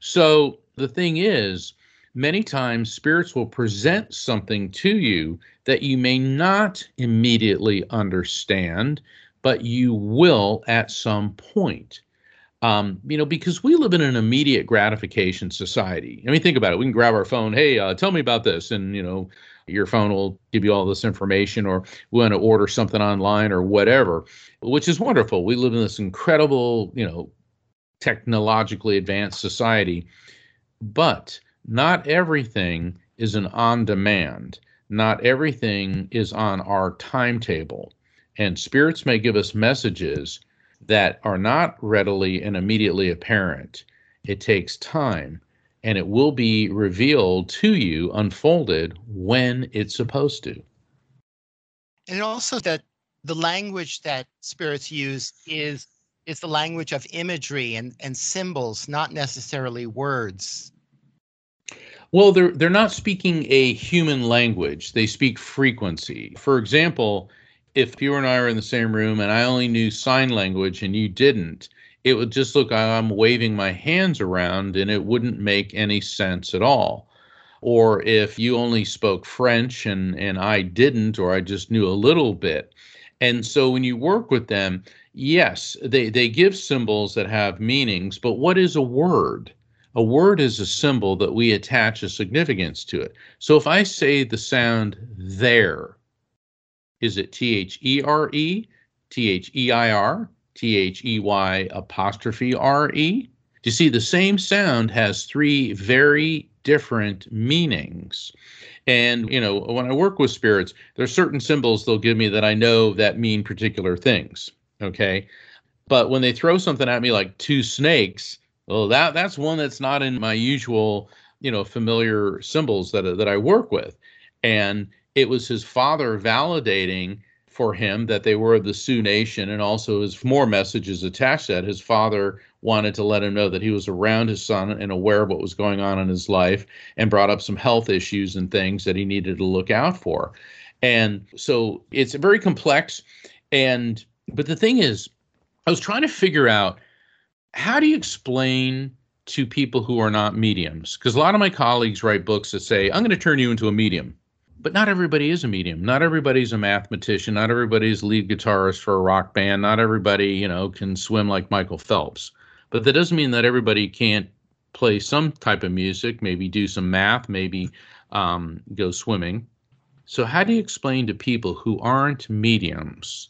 So the thing is, many times spirits will present something to you that you may not immediately understand but you will at some point. Um, you know, because we live in an immediate gratification society. I mean, think about it. We can grab our phone. Hey, uh, tell me about this, and you know, your phone will give you all this information, or we want to order something online or whatever, which is wonderful. We live in this incredible, you know, technologically advanced society, but not everything is an on demand. Not everything is on our timetable. And spirits may give us messages that are not readily and immediately apparent. It takes time and it will be revealed to you, unfolded when it's supposed to. And also that the language that spirits use is is the language of imagery and, and symbols, not necessarily words. Well, they're they're not speaking a human language. They speak frequency. For example, if you and I were in the same room and I only knew sign language and you didn't, it would just look like I'm waving my hands around and it wouldn't make any sense at all. Or if you only spoke French and, and I didn't, or I just knew a little bit. And so when you work with them, yes, they, they give symbols that have meanings, but what is a word? A word is a symbol that we attach a significance to it. So if I say the sound there, is it T H E R E, T H E I R, T H E Y apostrophe R E? You see, the same sound has three very different meanings. And, you know, when I work with spirits, there's certain symbols they'll give me that I know that mean particular things. Okay. But when they throw something at me like two snakes, well, that that's one that's not in my usual, you know, familiar symbols that that I work with. And it was his father validating for him that they were of the Sioux Nation, and also his more messages attached that his father wanted to let him know that he was around his son and aware of what was going on in his life, and brought up some health issues and things that he needed to look out for. And so it's very complex. And but the thing is, I was trying to figure out how do you explain to people who are not mediums? Because a lot of my colleagues write books that say, I'm going to turn you into a medium but not everybody is a medium. Not everybody's a mathematician. Not everybody's lead guitarist for a rock band. Not everybody, you know, can swim like Michael Phelps. But that doesn't mean that everybody can't play some type of music, maybe do some math, maybe um, go swimming. So, how do you explain to people who aren't mediums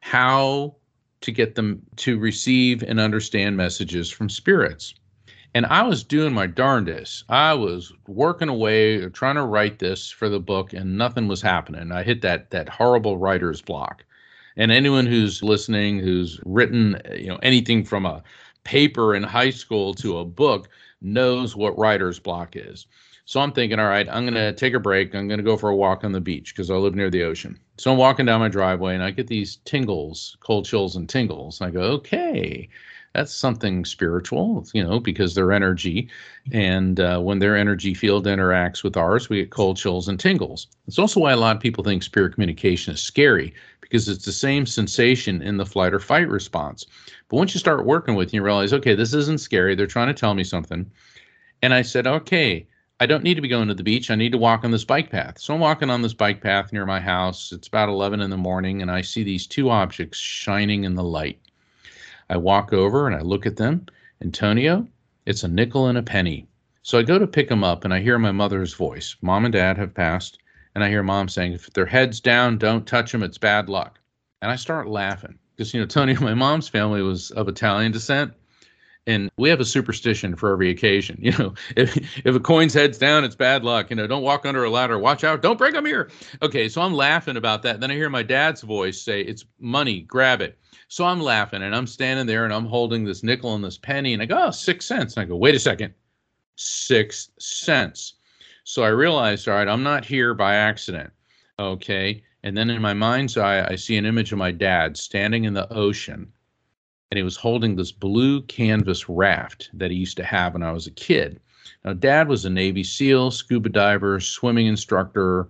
how to get them to receive and understand messages from spirits? And I was doing my darndest. I was working away, trying to write this for the book, and nothing was happening. I hit that that horrible writer's block. And anyone who's listening, who's written, eh, you know, anything from a paper in high school to a book, knows what writer's block is. So I'm thinking, all right, I'm going to take a break. I'm going to go for a walk on the beach because I live near the ocean. So I'm walking down my driveway and I get these tingles, cold chills and tingles. And I go, okay, that's something spiritual, you know, because their energy, and uh, when their energy field interacts with ours, we get cold chills and tingles. It's also why a lot of people think spirit communication is scary because it's the same sensation in the flight or fight response. But once you start working with it, you realize, okay, this isn't scary. They're trying to tell me something. And I said, okay, I don't need to be going to the beach. I need to walk on this bike path. So I'm walking on this bike path near my house. It's about 11 in the morning, and I see these two objects shining in the light. I walk over and I look at them. Antonio, it's a nickel and a penny. So I go to pick them up, and I hear my mother's voice. Mom and dad have passed, and I hear mom saying, if their head's down, don't touch them. It's bad luck. And I start laughing because, you know, Tony, *laughs* my mom's family was of Italian descent and we have a superstition for every occasion. *laughs* You know, if if a coin's heads down, it's bad luck. You know, don't walk under a ladder. Watch out! Don't break them here. Okay, so I'm laughing about that. Then I hear my dad's voice say, "It's money. Grab it." So I'm laughing, and I'm standing there, and I'm holding this nickel and this penny, and I go, "Oh, six cents." And I go, "Wait a second, six cents." So I realized, all right, I'm not here by accident. Okay, and then in my mind's eye, I see an image of my dad standing in the ocean and he was holding this blue canvas raft that he used to have when I was a kid. Now, dad was a Navy SEAL, scuba diver, swimming instructor.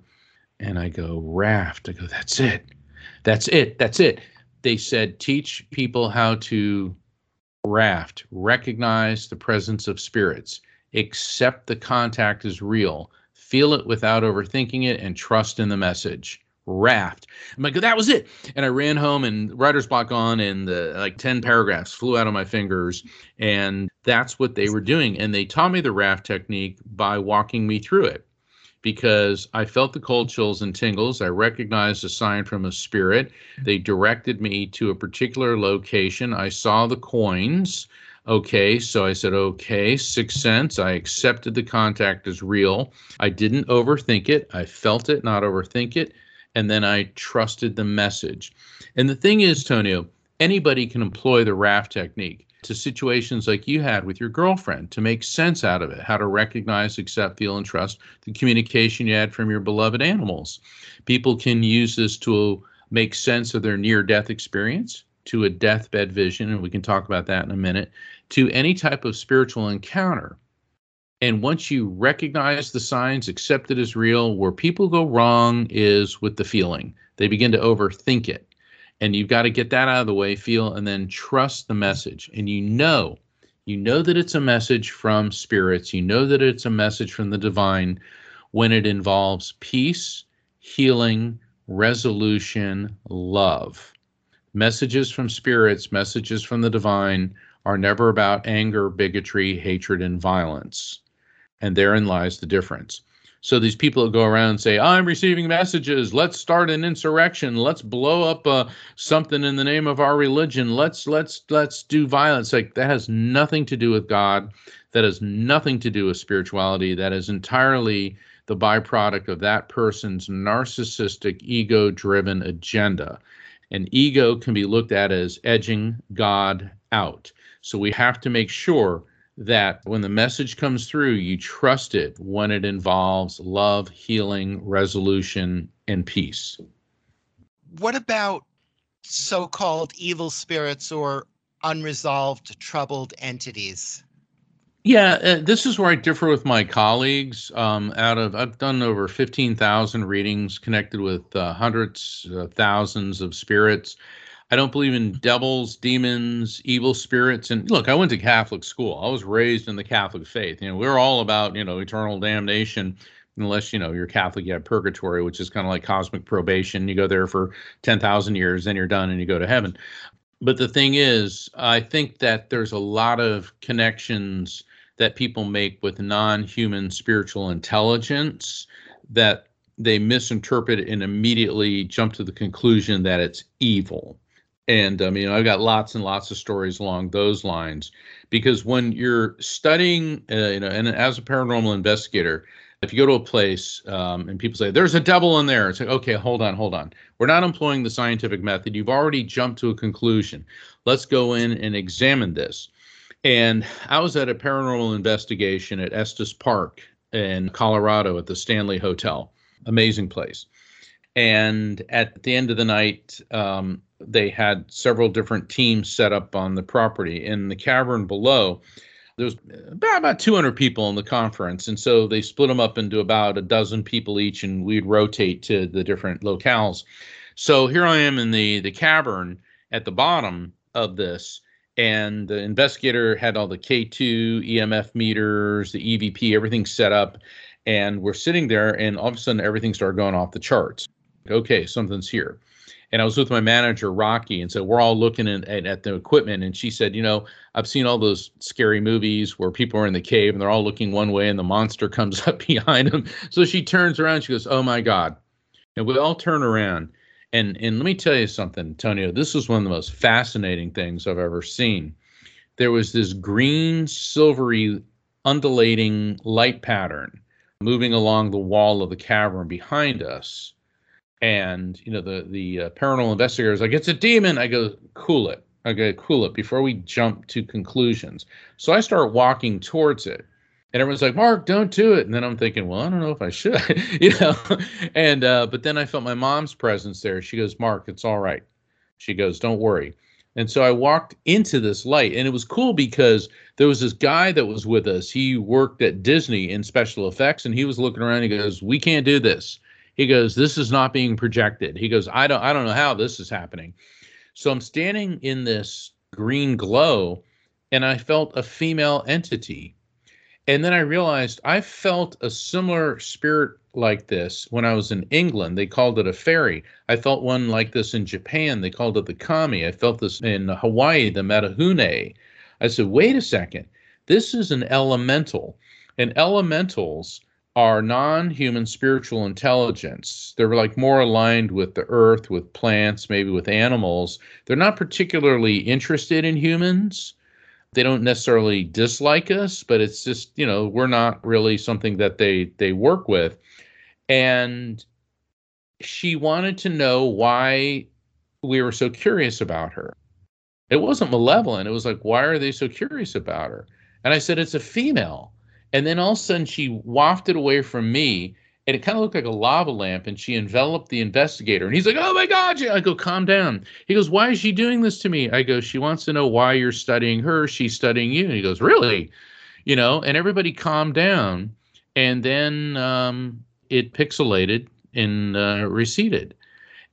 And I go, raft. I go, that's it. That's it. That's it. They said, teach people how to raft, recognize the presence of spirits, accept the contact is real, feel it without overthinking it, and trust in the message raft. I'm like, that was it. And I ran home and writer's block on, and the like 10 paragraphs flew out of my fingers. And that's what they were doing. And they taught me the raft technique by walking me through it because I felt the cold chills and tingles. I recognized a sign from a spirit. They directed me to a particular location. I saw the coins. Okay, so I said, okay, sixth sense. I accepted the contact as real. I didn't overthink it. I felt it, not overthink it and then I trusted the message. And the thing is, Tonio, anybody can employ the raft technique to situations like you had with your girlfriend to make sense out of it, how to recognize, accept, feel, and trust the communication you had from your beloved animals. People can use this to make sense of their near death experience, to a deathbed vision, and we can talk about that in a minute, to any type of spiritual encounter. And once you recognize the signs, accept it as real, where people go wrong is with the feeling. They begin to overthink it. And you've got to get that out of the way, feel, and then trust the message. And you know, you know that it's a message from spirits. You know that it's a message from the divine when it involves peace, healing, resolution, love. Messages from spirits, messages from the divine are never about anger, bigotry, hatred, and violence. And therein lies the difference. So these people that go around and say, "I'm receiving messages. Let's start an insurrection. Let's blow up uh, something in the name of our religion. Let's let's let's do violence." Like that has nothing to do with God. That has nothing to do with spirituality. That is entirely the byproduct of that person's narcissistic, ego-driven agenda. And ego can be looked at as edging God out. So we have to make sure that when the message comes through, you trust it when it involves love, healing, resolution, and peace. What about so called evil spirits or unresolved troubled entities? Yeah, uh, this is where I differ with my colleagues. Um, out of I've done over fifteen thousand readings, connected with uh, hundreds, uh, thousands of spirits. I don't believe in devils, demons, evil spirits. And look, I went to Catholic school. I was raised in the Catholic faith. You know, we're all about, you know, eternal damnation unless you know you're Catholic, you have purgatory, which is kind of like cosmic probation. You go there for ten thousand years, then you're done, and you go to heaven. But the thing is, I think that there's a lot of connections that people make with non-human spiritual intelligence that they misinterpret and immediately jump to the conclusion that it's evil. And I mean, I've got lots and lots of stories along those lines because when you're studying, uh, you know, and as a paranormal investigator, if you go to a place um, and people say there's a devil in there, it's like, okay, hold on, hold on. We're not employing the scientific method. You've already jumped to a conclusion. Let's go in and examine this. And I was at a paranormal investigation at Estes Park in Colorado at the Stanley Hotel. Amazing place. And at the end of the night, um, they had several different teams set up on the property. In the cavern below, there was about, about 200 people in the conference. And so they split them up into about a dozen people each, and we'd rotate to the different locales. So here I am in the the cavern at the bottom of this, and the investigator had all the K2 EMF meters, the EVP, everything set up, and we're sitting there, and all of a sudden everything started going off the charts. Okay, something's here. And I was with my manager Rocky, and so we're all looking at, at, at the equipment, and she said, you know, I've seen all those scary movies where people are in the cave and they're all looking one way, and the monster *laughs* comes up behind them. So she turns around, she goes, "Oh my God!" And we all turn around, and and let me tell you something, Antonio. This was one of the most fascinating things I've ever seen. There was this green, silvery, undulating light pattern moving along the wall of the cavern behind us. And you know the the uh, paranormal investigator is like, "It's a demon." I go, "Cool it." I go, "Cool it." Before we jump to conclusions, so I start walking towards it and everyone's like mark don't do it. And then i'm thinking well i don't know if i should *laughs* you know? And uh, but then i felt my mom's presence there. She goes mark it's all right. She goes don't worry. And so i walked into this light and it was cool because there was this guy that was with us. He worked at disney in special effects and he was looking around. He goes we can't do this he goes this is not being projected he goes i don't i don't know how this is happening so i'm standing in this green glow and i felt a female entity and then I realized I felt a similar spirit like this when I was in England. They called it a fairy. I felt one like this in Japan. They called it the kami. I felt this in Hawaii, the menehune. I said, wait a second. This is an elemental. And elementals are non human spiritual intelligence. They're like more aligned with the earth, with plants, maybe with animals. They're not particularly interested in humans they don't necessarily dislike us, but it's just you know we're not really something that they they work with, and she wanted to know why we were so curious about her. It wasn't malevolent. It was like, why are they so curious about her? And I said, it's a female. And then all of a sudden she wafted away from me and it kind of looked like a lava lamp and she enveloped the investigator. And he's like oh my god! I go calm down. He goes why is she doing this to me? I go she wants to know why you're studying her. She's studying you. And he goes really? You know and everybody calmed down and then um, it pixelated and uh, receded.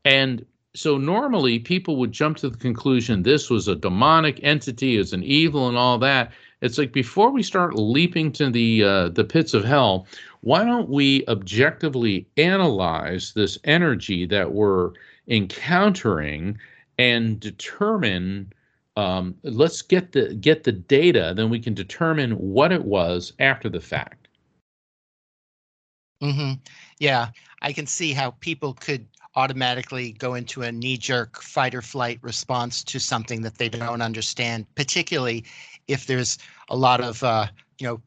And so normally people would jump to the conclusion this was a demonic entity it's an evil and all that it's like before we start leaping to the uh, the pits of hell why don't we objectively analyze this energy that we're encountering and determine um, let's get the get the data then we can determine what it was after the fact mm-hmm. yeah i can see how people could automatically go into a knee-jerk fight or flight response to something that they don't understand particularly if there's a lot of uh, you know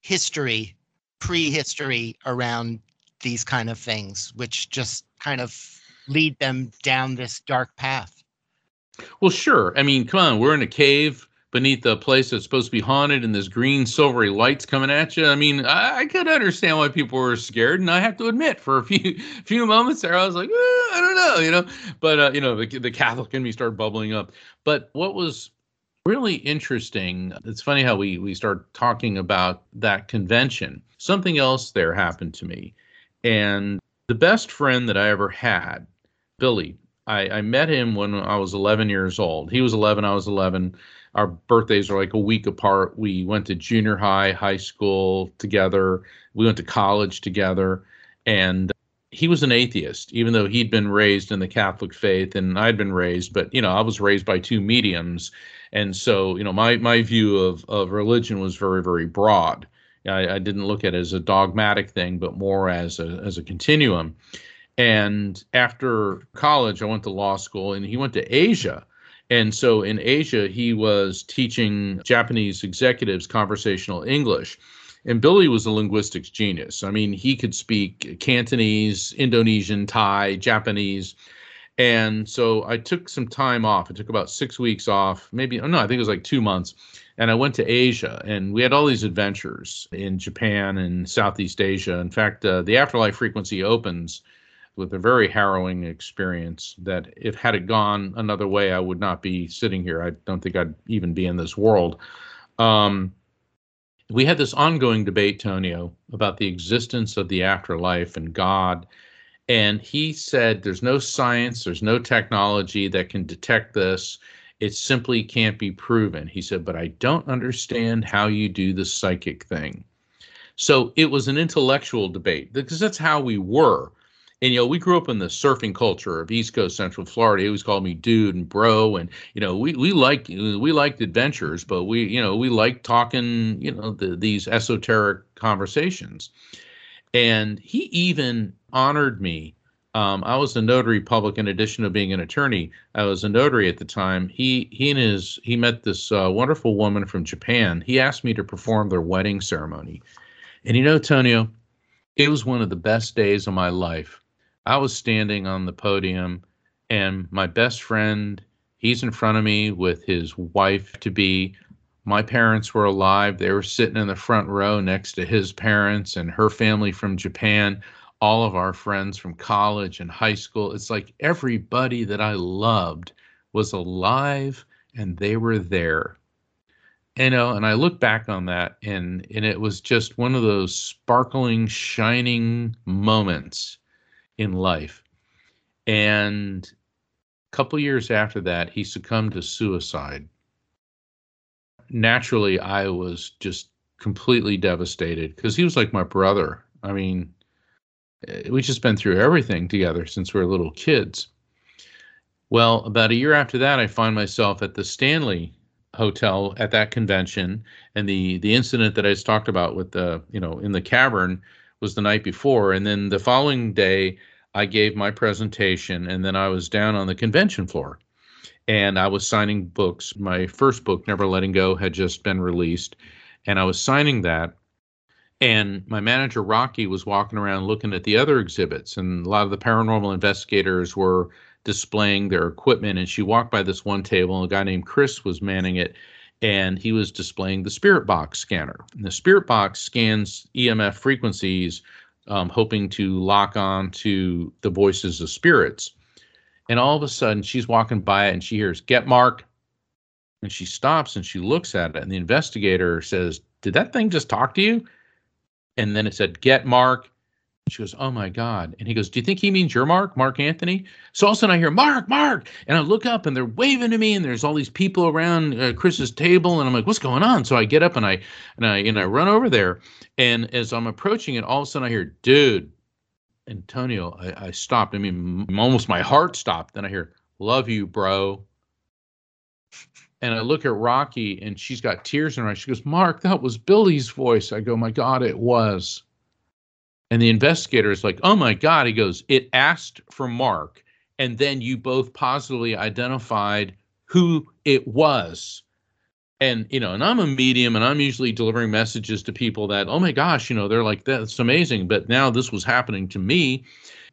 history prehistory around these kind of things, which just kind of lead them down this dark path. Well, sure. I mean, come on, we're in a cave beneath a place that's supposed to be haunted and there's green silvery lights coming at you. I mean, I, I could understand why people were scared, and I have to admit, for a *laughs* few few moments there, I was like, eh, I don't know, you know. But uh, you know, the, the Catholic in me started bubbling up. But what was really interesting. It's funny how we we start talking about that convention. Something else there happened to me, and the best friend that I ever had, Billy. I, I met him when I was 11 years old. He was 11, I was 11. Our birthdays are like a week apart. We went to junior high, high school together. We went to college together, and he was an atheist, even though he'd been raised in the Catholic faith and I'd been raised, but you know, I was raised by two mediums. And so you know my my view of of religion was very very broad. I, I, didn't look at it as a dogmatic thing but more as a as a continuum. And after college i went to law school and he went to asia. And so in asia he was teaching japanese executives conversational english and Billy was a linguistics genius. I mean, he could speak Cantonese, Indonesian, Thai, Japanese. And so I took some time off. I took about six weeks off, maybe, oh no, I think it was like two months. And I went to Asia and we had all these adventures in Japan and Southeast Asia. In fact, uh, the Afterlife Frequency opens with a very harrowing experience that if had it gone another way, I would not be sitting here. I don't think I'd even be in this world. Um, we had this ongoing debate, Tonio, about the existence of the afterlife and God And he said, There's no science, there's no technology that can detect this. It simply can't be proven. He said, But I don't understand how you do the psychic thing. So it was an intellectual debate because that's how we were. And you know, we grew up in the surfing culture of East Coast Central Florida. He always called me dude and bro, and you know, we we liked we liked adventures, but we you know we liked talking you know the, these esoteric conversations. And he even honored me. Um, I was a notary public in addition to being an attorney. I was a notary at the time. He he and his he met this uh, wonderful woman from Japan. He asked me to perform their wedding ceremony. And you know, Tonio, it was one of the best days of my life. I was standing on the podium, and my best friend, he's in front of me with his wife to be. My parents were alive. They were sitting in the front row next to his parents and her family from Japan, all of our friends from college and high school. It's like everybody that I loved was alive and they were there you know and i look back on that and and it was just one of those sparkling shining moments in life. And a couple years after that he succumbed to suicide. Naturally i was just completely devastated because he was like my brother. I mean eh, we just been through everything together since we were little kids. Well about a year after that i find myself at the stanley hotel at that convention and the the incident that I just talked about with the you know in the cavern was the night before and then the following day I gave my presentation and then I was down on the convention floor and I was signing books my first book Never Letting Go had just been released and I was signing that and my manager Rocky was walking around looking at the other exhibits and a lot of the paranormal investigators were displaying their equipment. And she walked by this one table, and a guy named Chris was manning it, and he was displaying the Spirit Box scanner. And the Spirit Box scans EMF frequencies, um, hoping to lock on to the voices of spirits. And all of a sudden, she's walking by it and she hears, Get Mark. And she stops and she looks at it. And the investigator says, Did that thing just talk to you? And then it said, Get Mark. She goes, Oh my God. And he goes, Do you think he means your Mark, Mark Anthony? So all of a sudden I hear, Mark, Mark. And I look up and they're waving to me and there's all these people around uh, Chris's table. And I'm like, What's going on? So I get up and I, and I, and I run over there. And as I'm approaching it, all of a sudden I hear, Dude, Antonio, I, I stopped. I mean, almost my heart stopped. Then I hear, Love you, bro. And I look at Rocky and she's got tears in her eyes. She goes, Mark, that was Billy's voice. I go, My God, it was. And the investigator is like, oh my God. He goes, it asked for Mark. And then you both positively identified who it was. And, you know, and I'm a medium and I'm usually delivering messages to people that, oh my gosh, you know, they're like, that's amazing. But now this was happening to me.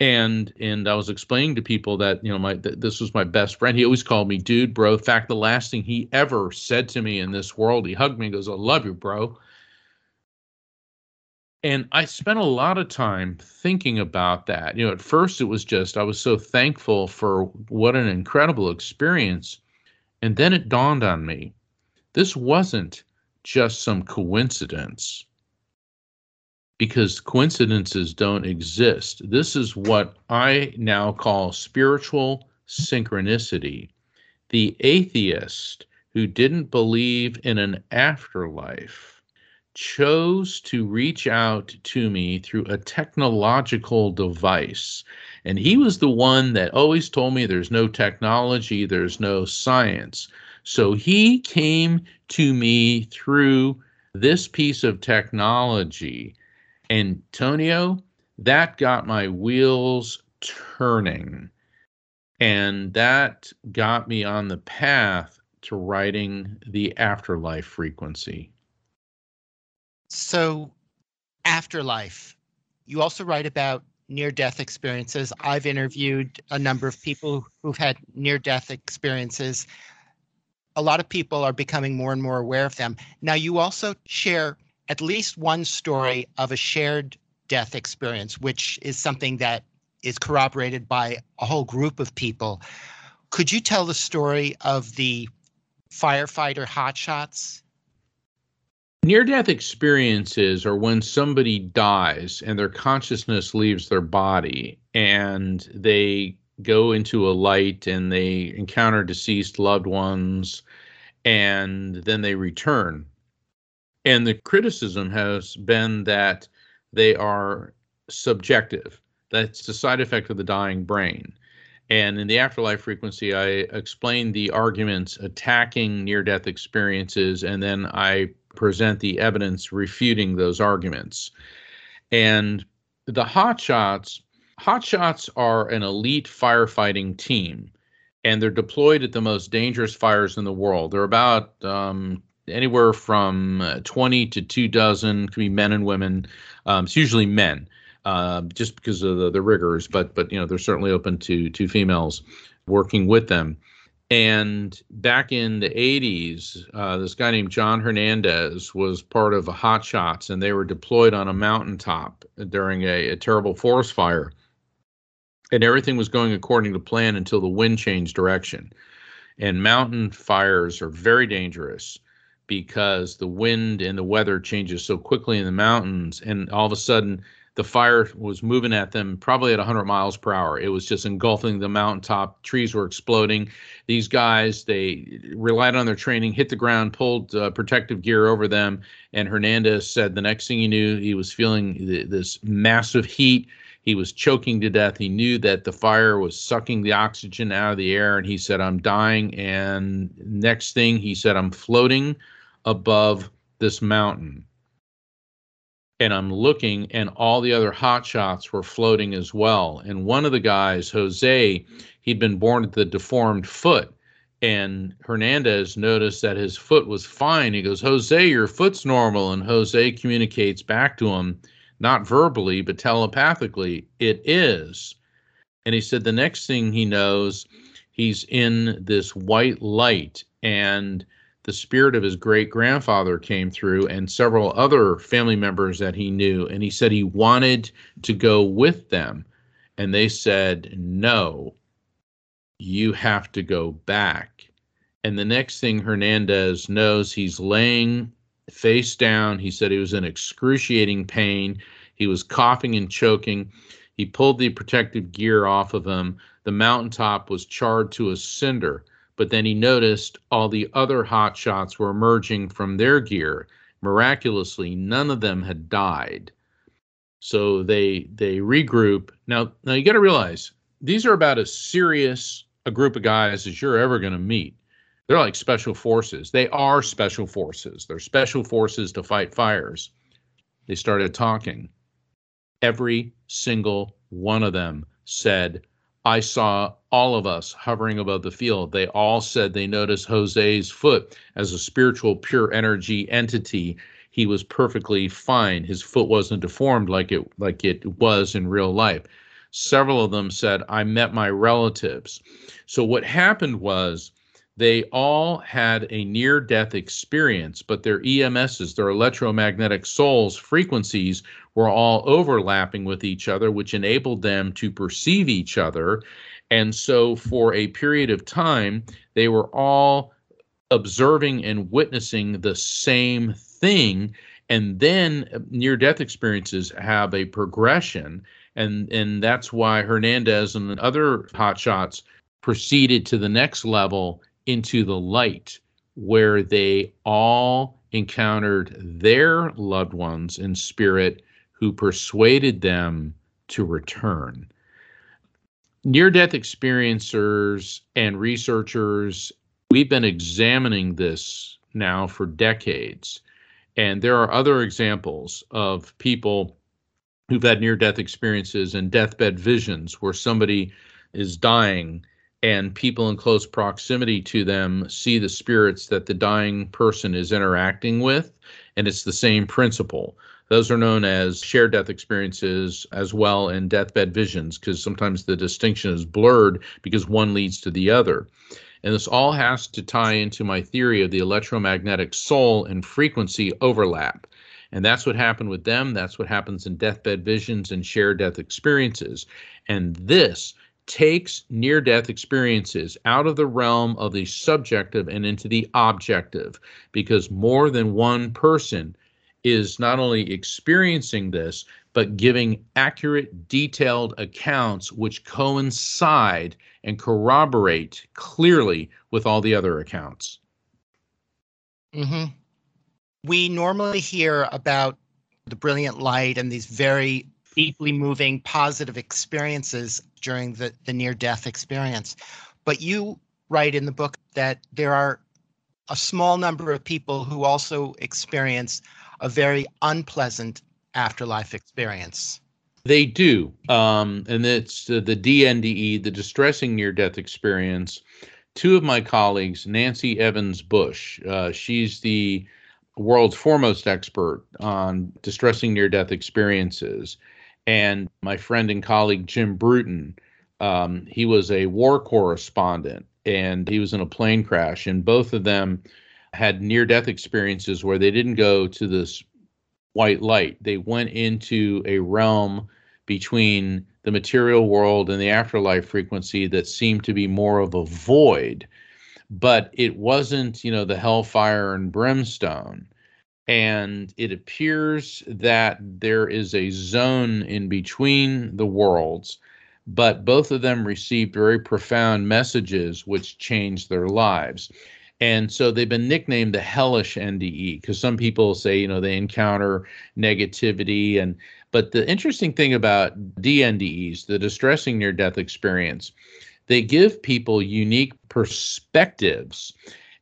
And, and I was explaining to people that, you know, my, th- this was my best friend. He always called me dude, bro. In fact, the last thing he ever said to me in this world, he hugged me and goes, I love you, bro and I spent a lot of time thinking about that. You know, at first it was just I was so thankful for what an incredible experience. And then it dawned on me this wasn't just some coincidence because coincidences don't exist. This is what I now call spiritual synchronicity. The atheist who didn't believe in an afterlife chose to reach out to me through a technological device. And he was the one that always told me there's no technology, there's no science. So he came to me through this piece of technology. Antonio, that got my wheels turning. And that got me on the path to writing the afterlife frequency. So, afterlife. You also write about near death experiences. I've interviewed a number of people who've had near death experiences. A lot of people are becoming more and more aware of them. Now, you also share at least one story of a shared death experience, which is something that is corroborated by a whole group of people. Could you tell the story of the firefighter hotshots? Near death experiences are when somebody dies and their consciousness leaves their body and they go into a light and they encounter deceased loved ones and then they return. And the criticism has been that they are subjective. That's the side effect of the dying brain. And in the afterlife frequency, I explain the arguments attacking near death experiences, and then I present the evidence refuting those arguments. And the hotshots, hotshots are an elite firefighting team, and they're deployed at the most dangerous fires in the world. They're about um, anywhere from uh, 20 to two dozen, could be men and women. Um, it's usually men uh, just because of the, the rigors, but but you know they're certainly open to to females working with them. And back in the 80s, uh, this guy named John Hernandez was part of a Hot Shots, and they were deployed on a mountaintop during a, a terrible forest fire. And everything was going according to plan until the wind changed direction. And mountain fires are very dangerous because the wind and the weather changes so quickly in the mountains. And all of a sudden, the fire was moving at them probably at 100 miles per hour. It was just engulfing the mountaintop. Trees were exploding. These guys, they relied on their training, hit the ground, pulled uh, protective gear over them. And Hernandez said the next thing he knew, he was feeling th- this massive heat. He was choking to death. He knew that the fire was sucking the oxygen out of the air. And he said, I'm dying. And next thing, he said, I'm floating above this mountain and I'm looking, and all the other hot shots were floating as well. And one of the guys, Jose, he'd been born with a deformed foot. And Hernandez noticed that his foot was fine. He goes, Jose, your foot's normal. And Jose communicates back to him, not verbally, but telepathically, it is. And he said the next thing he knows, he's in this white light. And the spirit of his great grandfather came through and several other family members that he knew. And he said he wanted to go with them. And they said, no, you have to go back. And the next thing Hernandez knows, he's laying face down. He said he was in excruciating pain. He was coughing and choking. He pulled the protective gear off of him. The mountaintop was charred to a cinder but then he noticed all the other hot shots were emerging from their gear. Miraculously, none of them had died. So they they regroup. Now now you got to realize these are about as serious a group of guys as you're ever going to meet. They're like special forces. They are special forces. They're special forces to fight fires. They started talking. Every single one of them said, I saw all of us hovering above the field. They all said they noticed Jose's foot as a spiritual, pure energy entity. He was perfectly fine. His foot wasn't deformed like it like it was in real life. Several of them said, I met my relatives. So what happened was they all had a near death experience, but their EMSs, their electromagnetic souls frequencies, were all overlapping with each other, which enabled them to perceive each other. And so, for a period of time, they were all observing and witnessing the same thing. And then near death experiences have a progression. And, and that's why Hernandez and other hotshots proceeded to the next level into the light where they all encountered their loved ones in spirit who persuaded them to return. Near death experiencers and researchers, we've been examining this now for decades. And there are other examples of people who've had near death experiences and deathbed visions where somebody is dying and people in close proximity to them see the spirits that the dying person is interacting with and it's the same principle those are known as shared death experiences as well and deathbed visions because sometimes the distinction is blurred because one leads to the other. And this all has to tie into my theory of the electromagnetic soul and frequency overlap. And that's what happened with them. That's what happens in deathbed visions and shared death experiences. And this takes near death experiences out of the realm of the subjective and into the objective because more than one person is not only experiencing this, but giving accurate, detailed accounts which coincide and corroborate clearly with all the other accounts. hmm We normally hear about the brilliant light and these very deeply moving positive experiences during the, the near death experience. But you write in the book that there are a small number of people who also experience a very unpleasant afterlife experience. They do. Um, and it's uh, the DNDE, the distressing near death experience. Two of my colleagues, Nancy Evans Bush, uh, she's the world's foremost expert on distressing near death experiences. And my friend and colleague, Jim Bruton, um, he was a war correspondent and he was in a plane crash. And both of them had near death experiences where they didn't go to this white light. They went into a realm between the material world and the afterlife frequency that seemed to be more of a void. But it wasn't, you know, the hellfire and brimstone. And it appears that there is a zone in between the worlds, but both of them received very profound messages which changed their lives. And so they've been nicknamed the hellish NDE because some people say, you know, they encounter negativity. And but the interesting thing about DNDEs, the distressing near death experience, they give people unique perspectives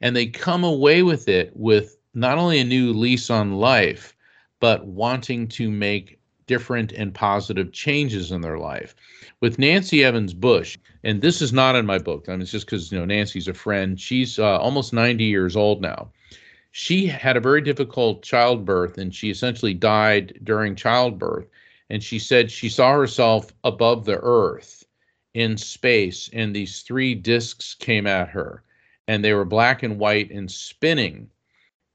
and they come away with it with not only a new lease on life, but wanting to make different and positive changes in their life. With Nancy Evans Bush, and this is not in my book. I mean, it's just because you know Nancy's a friend. She's uh, almost 90 years old now. She had a very difficult childbirth, and she essentially died during childbirth. And she said she saw herself above the earth in space, and these three discs came at her, and they were black and white and spinning.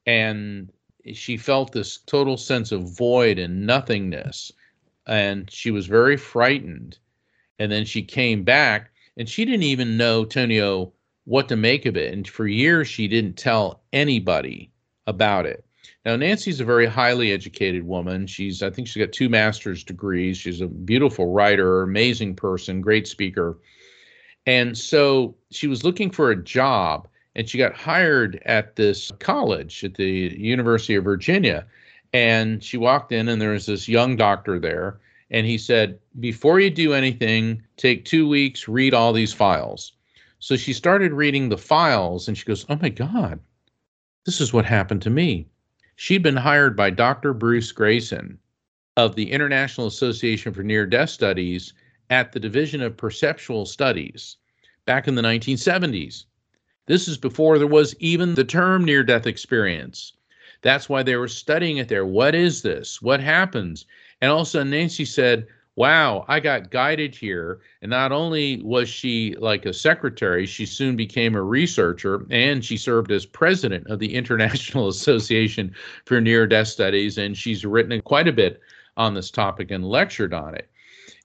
And she felt this total sense of void and nothingness and she was very frightened. And then she came back and she didn't even know tonio what to make of it. And for years she didn't tell anybody about it. Now nancy's a very highly educated woman. She's i think she's got two master's degrees. She's a beautiful writer amazing person great speaker. And so she was looking for a job and she got hired at this college at the University of Virginia. And she walked in, and there was this young doctor there. And he said, Before you do anything, take two weeks, read all these files. So she started reading the files, and she goes, Oh my God, this is what happened to me. She'd been hired by Dr. Bruce Greyson of the International Association for Near Death Studies at the Division of Perceptual Studies back in the 1970s. This is before there was even the term near death experience. That's why they were studying it there. What is this? What happens? And all of a sudden, Nancy said, Wow, I got guided here. And not only was she like a secretary, she soon became a researcher and she served as president of the International *laughs* Association for Near Death Studies. And she's written quite a bit on this topic and lectured on it.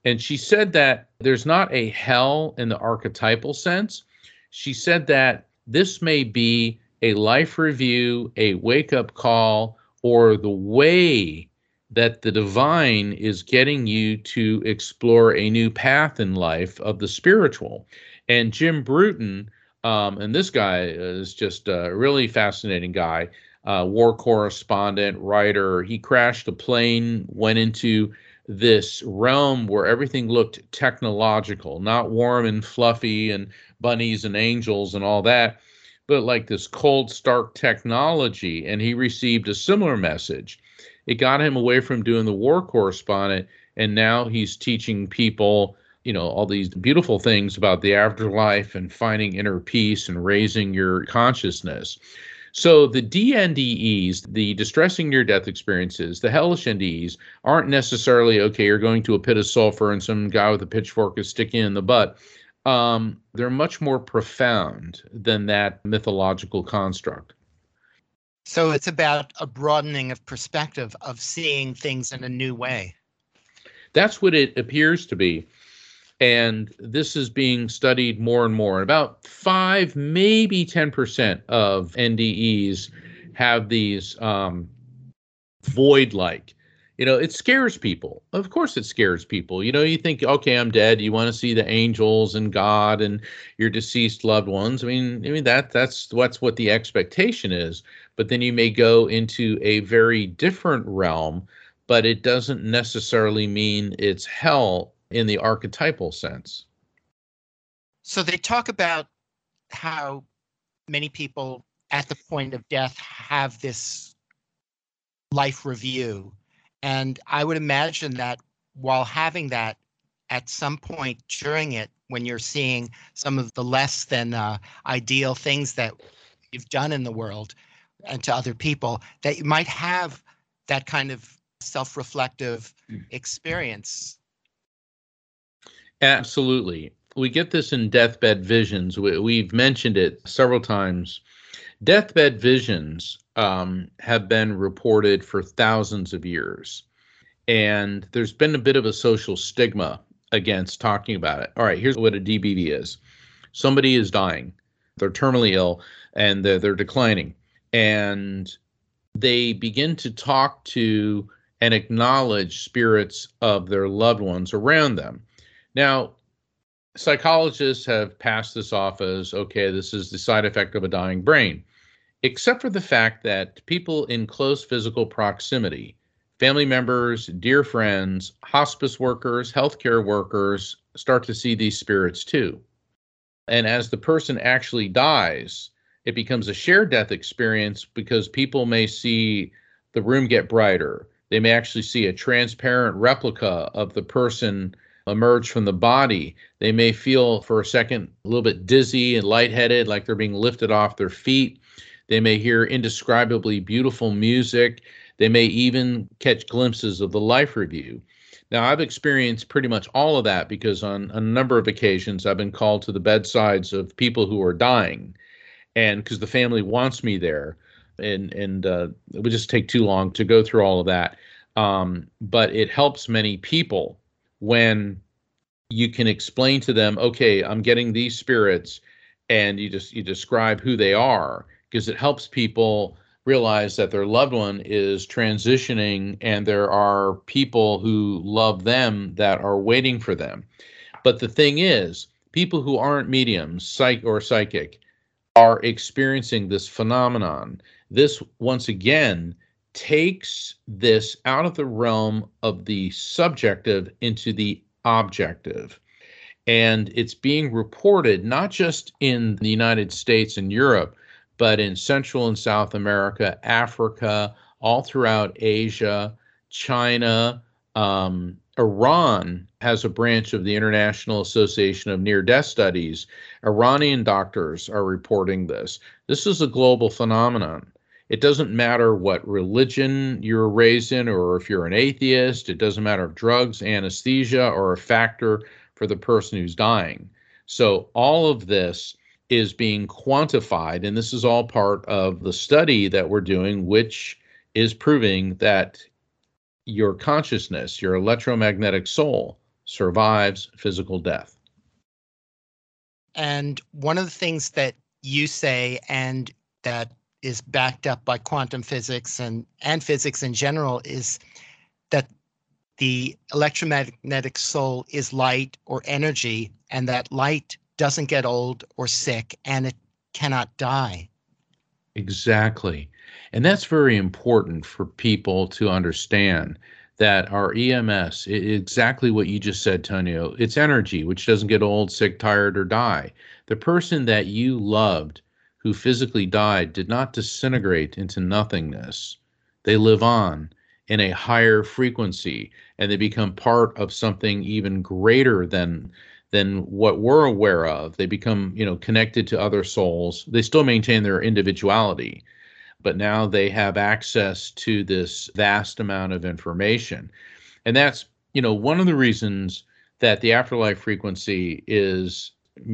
And she said that there's not a hell in the archetypal sense. She said that this may be a life review, a wake up call, or the way that the divine is getting you to explore a new path in life of the spiritual. And Jim Bruton, um, and this guy is just a really fascinating guy, uh, war correspondent, writer. He crashed a plane, went into this realm where everything looked technological, not warm and fluffy and bunnies and angels and all that, but like this cold, stark technology. And he received a similar message. It got him away from doing the war correspondent, and now he's teaching people, you know, all these beautiful things about the afterlife and finding inner peace and raising your consciousness. So the DNDEs, the distressing near death experiences, the hellish NDEs, aren't necessarily okay, you're going to a pit of sulfur and some guy with a pitchfork is sticking in the butt um, they're much more profound than that mythological construct. So it's about a broadening of perspective of seeing things in a new way. That's what it appears to be. And this is being studied more and more. About five, maybe 10% of NDEs have these um, void like. You know, it scares people. Of course, it scares people. You know, you think, okay, I'm dead. You want to see the angels and God and your deceased loved ones. I mean, I mean that that's what's what the expectation is. But then you may go into a very different realm, but it doesn't necessarily mean it's hell in the archetypal sense. So they talk about how many people at the point of death have this life review. And I would imagine that while having that at some point during it, when you're seeing some of the less than uh, ideal things that you've done in the world and to other people, that you might have that kind of self reflective experience. Absolutely. We get this in deathbed visions. We, have mentioned it several times. Deathbed visions um, have been reported for thousands of years. And there's been a bit of a social stigma against talking about it. All right, here's what a DBV is somebody is dying, they're terminally ill, and they're, they're declining. And they begin to talk to and acknowledge spirits of their loved ones around them. Now, psychologists have passed this off as okay, this is the side effect of a dying brain except for the fact that people in close physical proximity, family members, dear friends, hospice workers, healthcare workers, start to see these spirits too. And as the person actually dies, it becomes a shared death experience because people may see the room get brighter. They may actually see a transparent replica of the person emerge from the body. They may feel for a second a little bit dizzy and lightheaded, like they're being lifted off their feet. They may hear indescribably beautiful music. They may even catch glimpses of the life review. Now, I've experienced pretty much all of that because on a number of occasions I've been called to the bedsides of people who are dying, and because the family wants me there, and and uh, it would just take too long to go through all of that. Um, but it helps many people when you can explain to them, okay, I'm getting these spirits, and you just you describe who they are, because it helps people realize that their loved one is transitioning and there are people who love them that are waiting for them. But the thing is, people who aren't mediums, psych or psychic, are experiencing this phenomenon. This once again takes this out of the realm of the subjective into the objective. And it's being reported not just in the United States and Europe, but in Central and South America, Africa, all throughout Asia, China, um, Iran has a branch of the International Association of Near Death Studies. Iranian doctors are reporting this. This is a global phenomenon. It doesn't matter what religion you're raised in or if you're an atheist. It doesn't matter if drugs, anesthesia are a factor for the person who's dying. So, all of this is being quantified. And this is all part of the study that we're doing, which is proving that your consciousness, your electromagnetic soul, survives physical death. And one of the things that you say, and that is backed up by quantum physics and, and physics in general, is that the electromagnetic soul is light or energy, and that light doesn't get old or sick and it cannot die. Exactly. And that's very important for people to understand that our EMS, exactly what you just said, Tonio, it's energy, which doesn't get old, sick, tired, or die. The person that you loved who physically died did not disintegrate into nothingness. They live on in a higher frequency and they become part of something even greater than than what we're aware of. They become, you know, connected to other souls. They still maintain their individuality, but now they have access to this vast amount of information. And that's, you know, one of the reasons that the afterlife frequency is,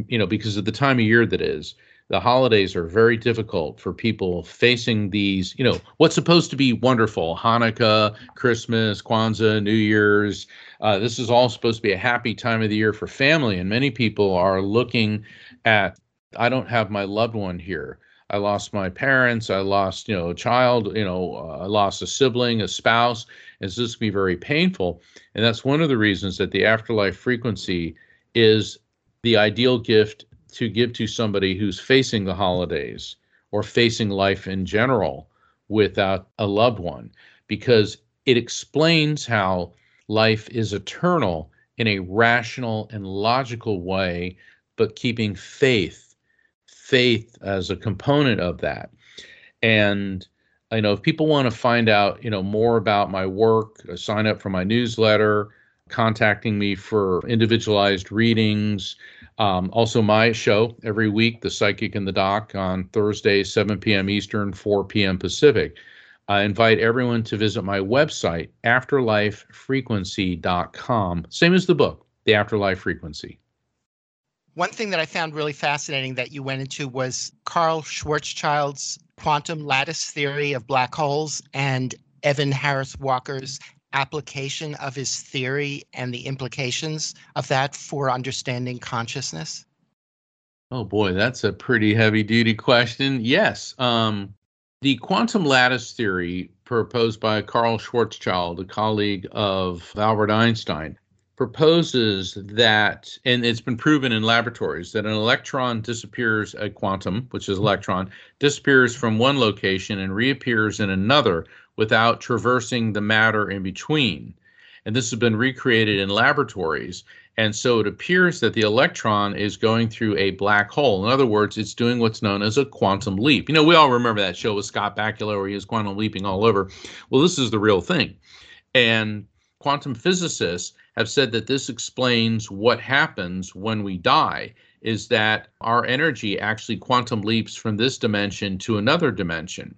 you know, because of the time of year that is, the holidays are very difficult for people facing these, you know, what's supposed to be wonderful Hanukkah, Christmas, Kwanzaa, New Year's. Uh, this is all supposed to be a happy time of the year for family. And many people are looking at, I don't have my loved one here. I lost my parents, I lost, you know, a child, you know, uh, I lost a sibling, a spouse, and this can be very painful. And that's one of the reasons that the afterlife frequency is the ideal gift to give to somebody who's facing the holidays or facing life in general without a loved one, because it explains how life is eternal in a rational and logical way, but keeping faith, faith as a component of that. And you know, if people want to find out, you know, more about my work, uh, sign up for my newsletter, contacting me for individualized readings. Um, also, my show every week, The Psychic and the Doc, on Thursday, 7 p.m. Eastern, 4 p.m. Pacific. I invite everyone to visit my website, afterlifefrequency.com. Same as the book, The Afterlife Frequency. One thing that I found really fascinating that you went into was Karl Schwarzschild's quantum lattice theory of black holes and Evan Harris Walker's application of his theory and the implications of that for understanding consciousness? Oh boy, that's a pretty heavy duty question. Yes. Um, the quantum lattice theory proposed by Karl Schwarzschild, a colleague of Albert Einstein, proposes that, and it's been proven in laboratories, that an electron disappears, a quantum, which is electron, disappears from one location and reappears in another without traversing the matter in between. And this has been recreated in laboratories. And so it appears that the electron is going through a black hole. In other words, it's doing what's known as a quantum leap. You know, we all remember that show with Scott Bakula where he was quantum leaping all over. Well, this is the real thing. And quantum physicists have said that this explains what happens when we die is that our energy actually quantum leaps from this dimension to another dimension.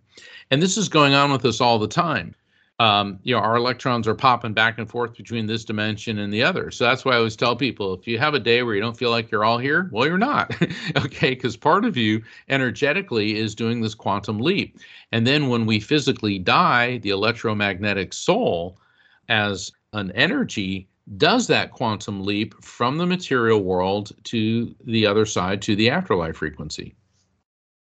And this is going on with us all the time. Um, you know, our electrons are popping back and forth between this dimension and the other. So that's why I always tell people if you have a day where you don't feel like you're all here, well, you're not. *laughs* okay. Because part of you energetically is doing this quantum leap. And then when we physically die, the electromagnetic soul, as an energy, does that quantum leap from the material world to the other side to the afterlife frequency.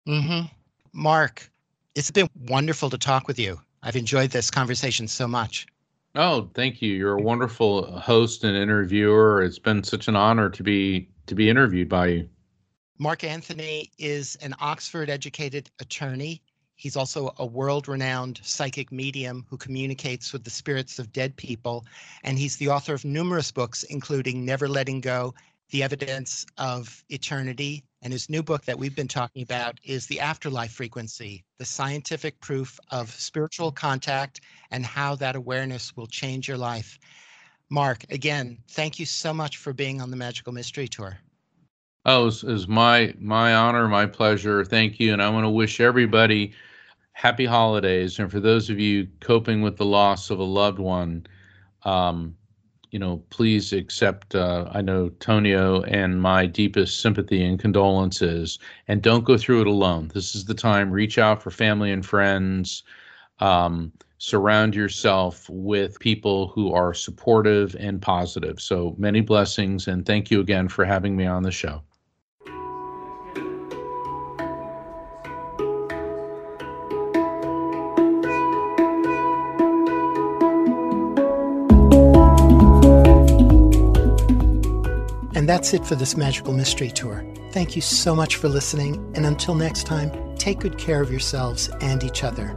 Mm-hmm. Mark, it's been wonderful to talk with you. I've enjoyed this conversation so much. Oh, thank you. You're a wonderful host and interviewer. It's been such an honor to be to be interviewed by you. Mark Anthony is an Oxford educated attorney He's also a world renowned psychic medium who communicates with the spirits of dead people. And he's the author of numerous books, including Never Letting Go, The Evidence of Eternity. And his new book that we've been talking about is The Afterlife Frequency, the scientific proof of spiritual contact and how that awareness will change your life. Mark, again, thank you so much for being on the Magical Mystery Tour. Oh, it was, my my honor, my pleasure. Thank you, and I want to wish everybody happy holidays. And for those of you coping with the loss of a loved one, um, you know, please accept, uh, I know, Tonio and my deepest sympathy and condolences. And don't go through it alone. This is the time. Reach out for family and friends. Um, surround yourself with people who are supportive and positive. So many blessings. And thank you again for having me on the show. That's it for this Magical Mystery Tour. Thank you so much for listening, and until next time, take good care of yourselves and each other.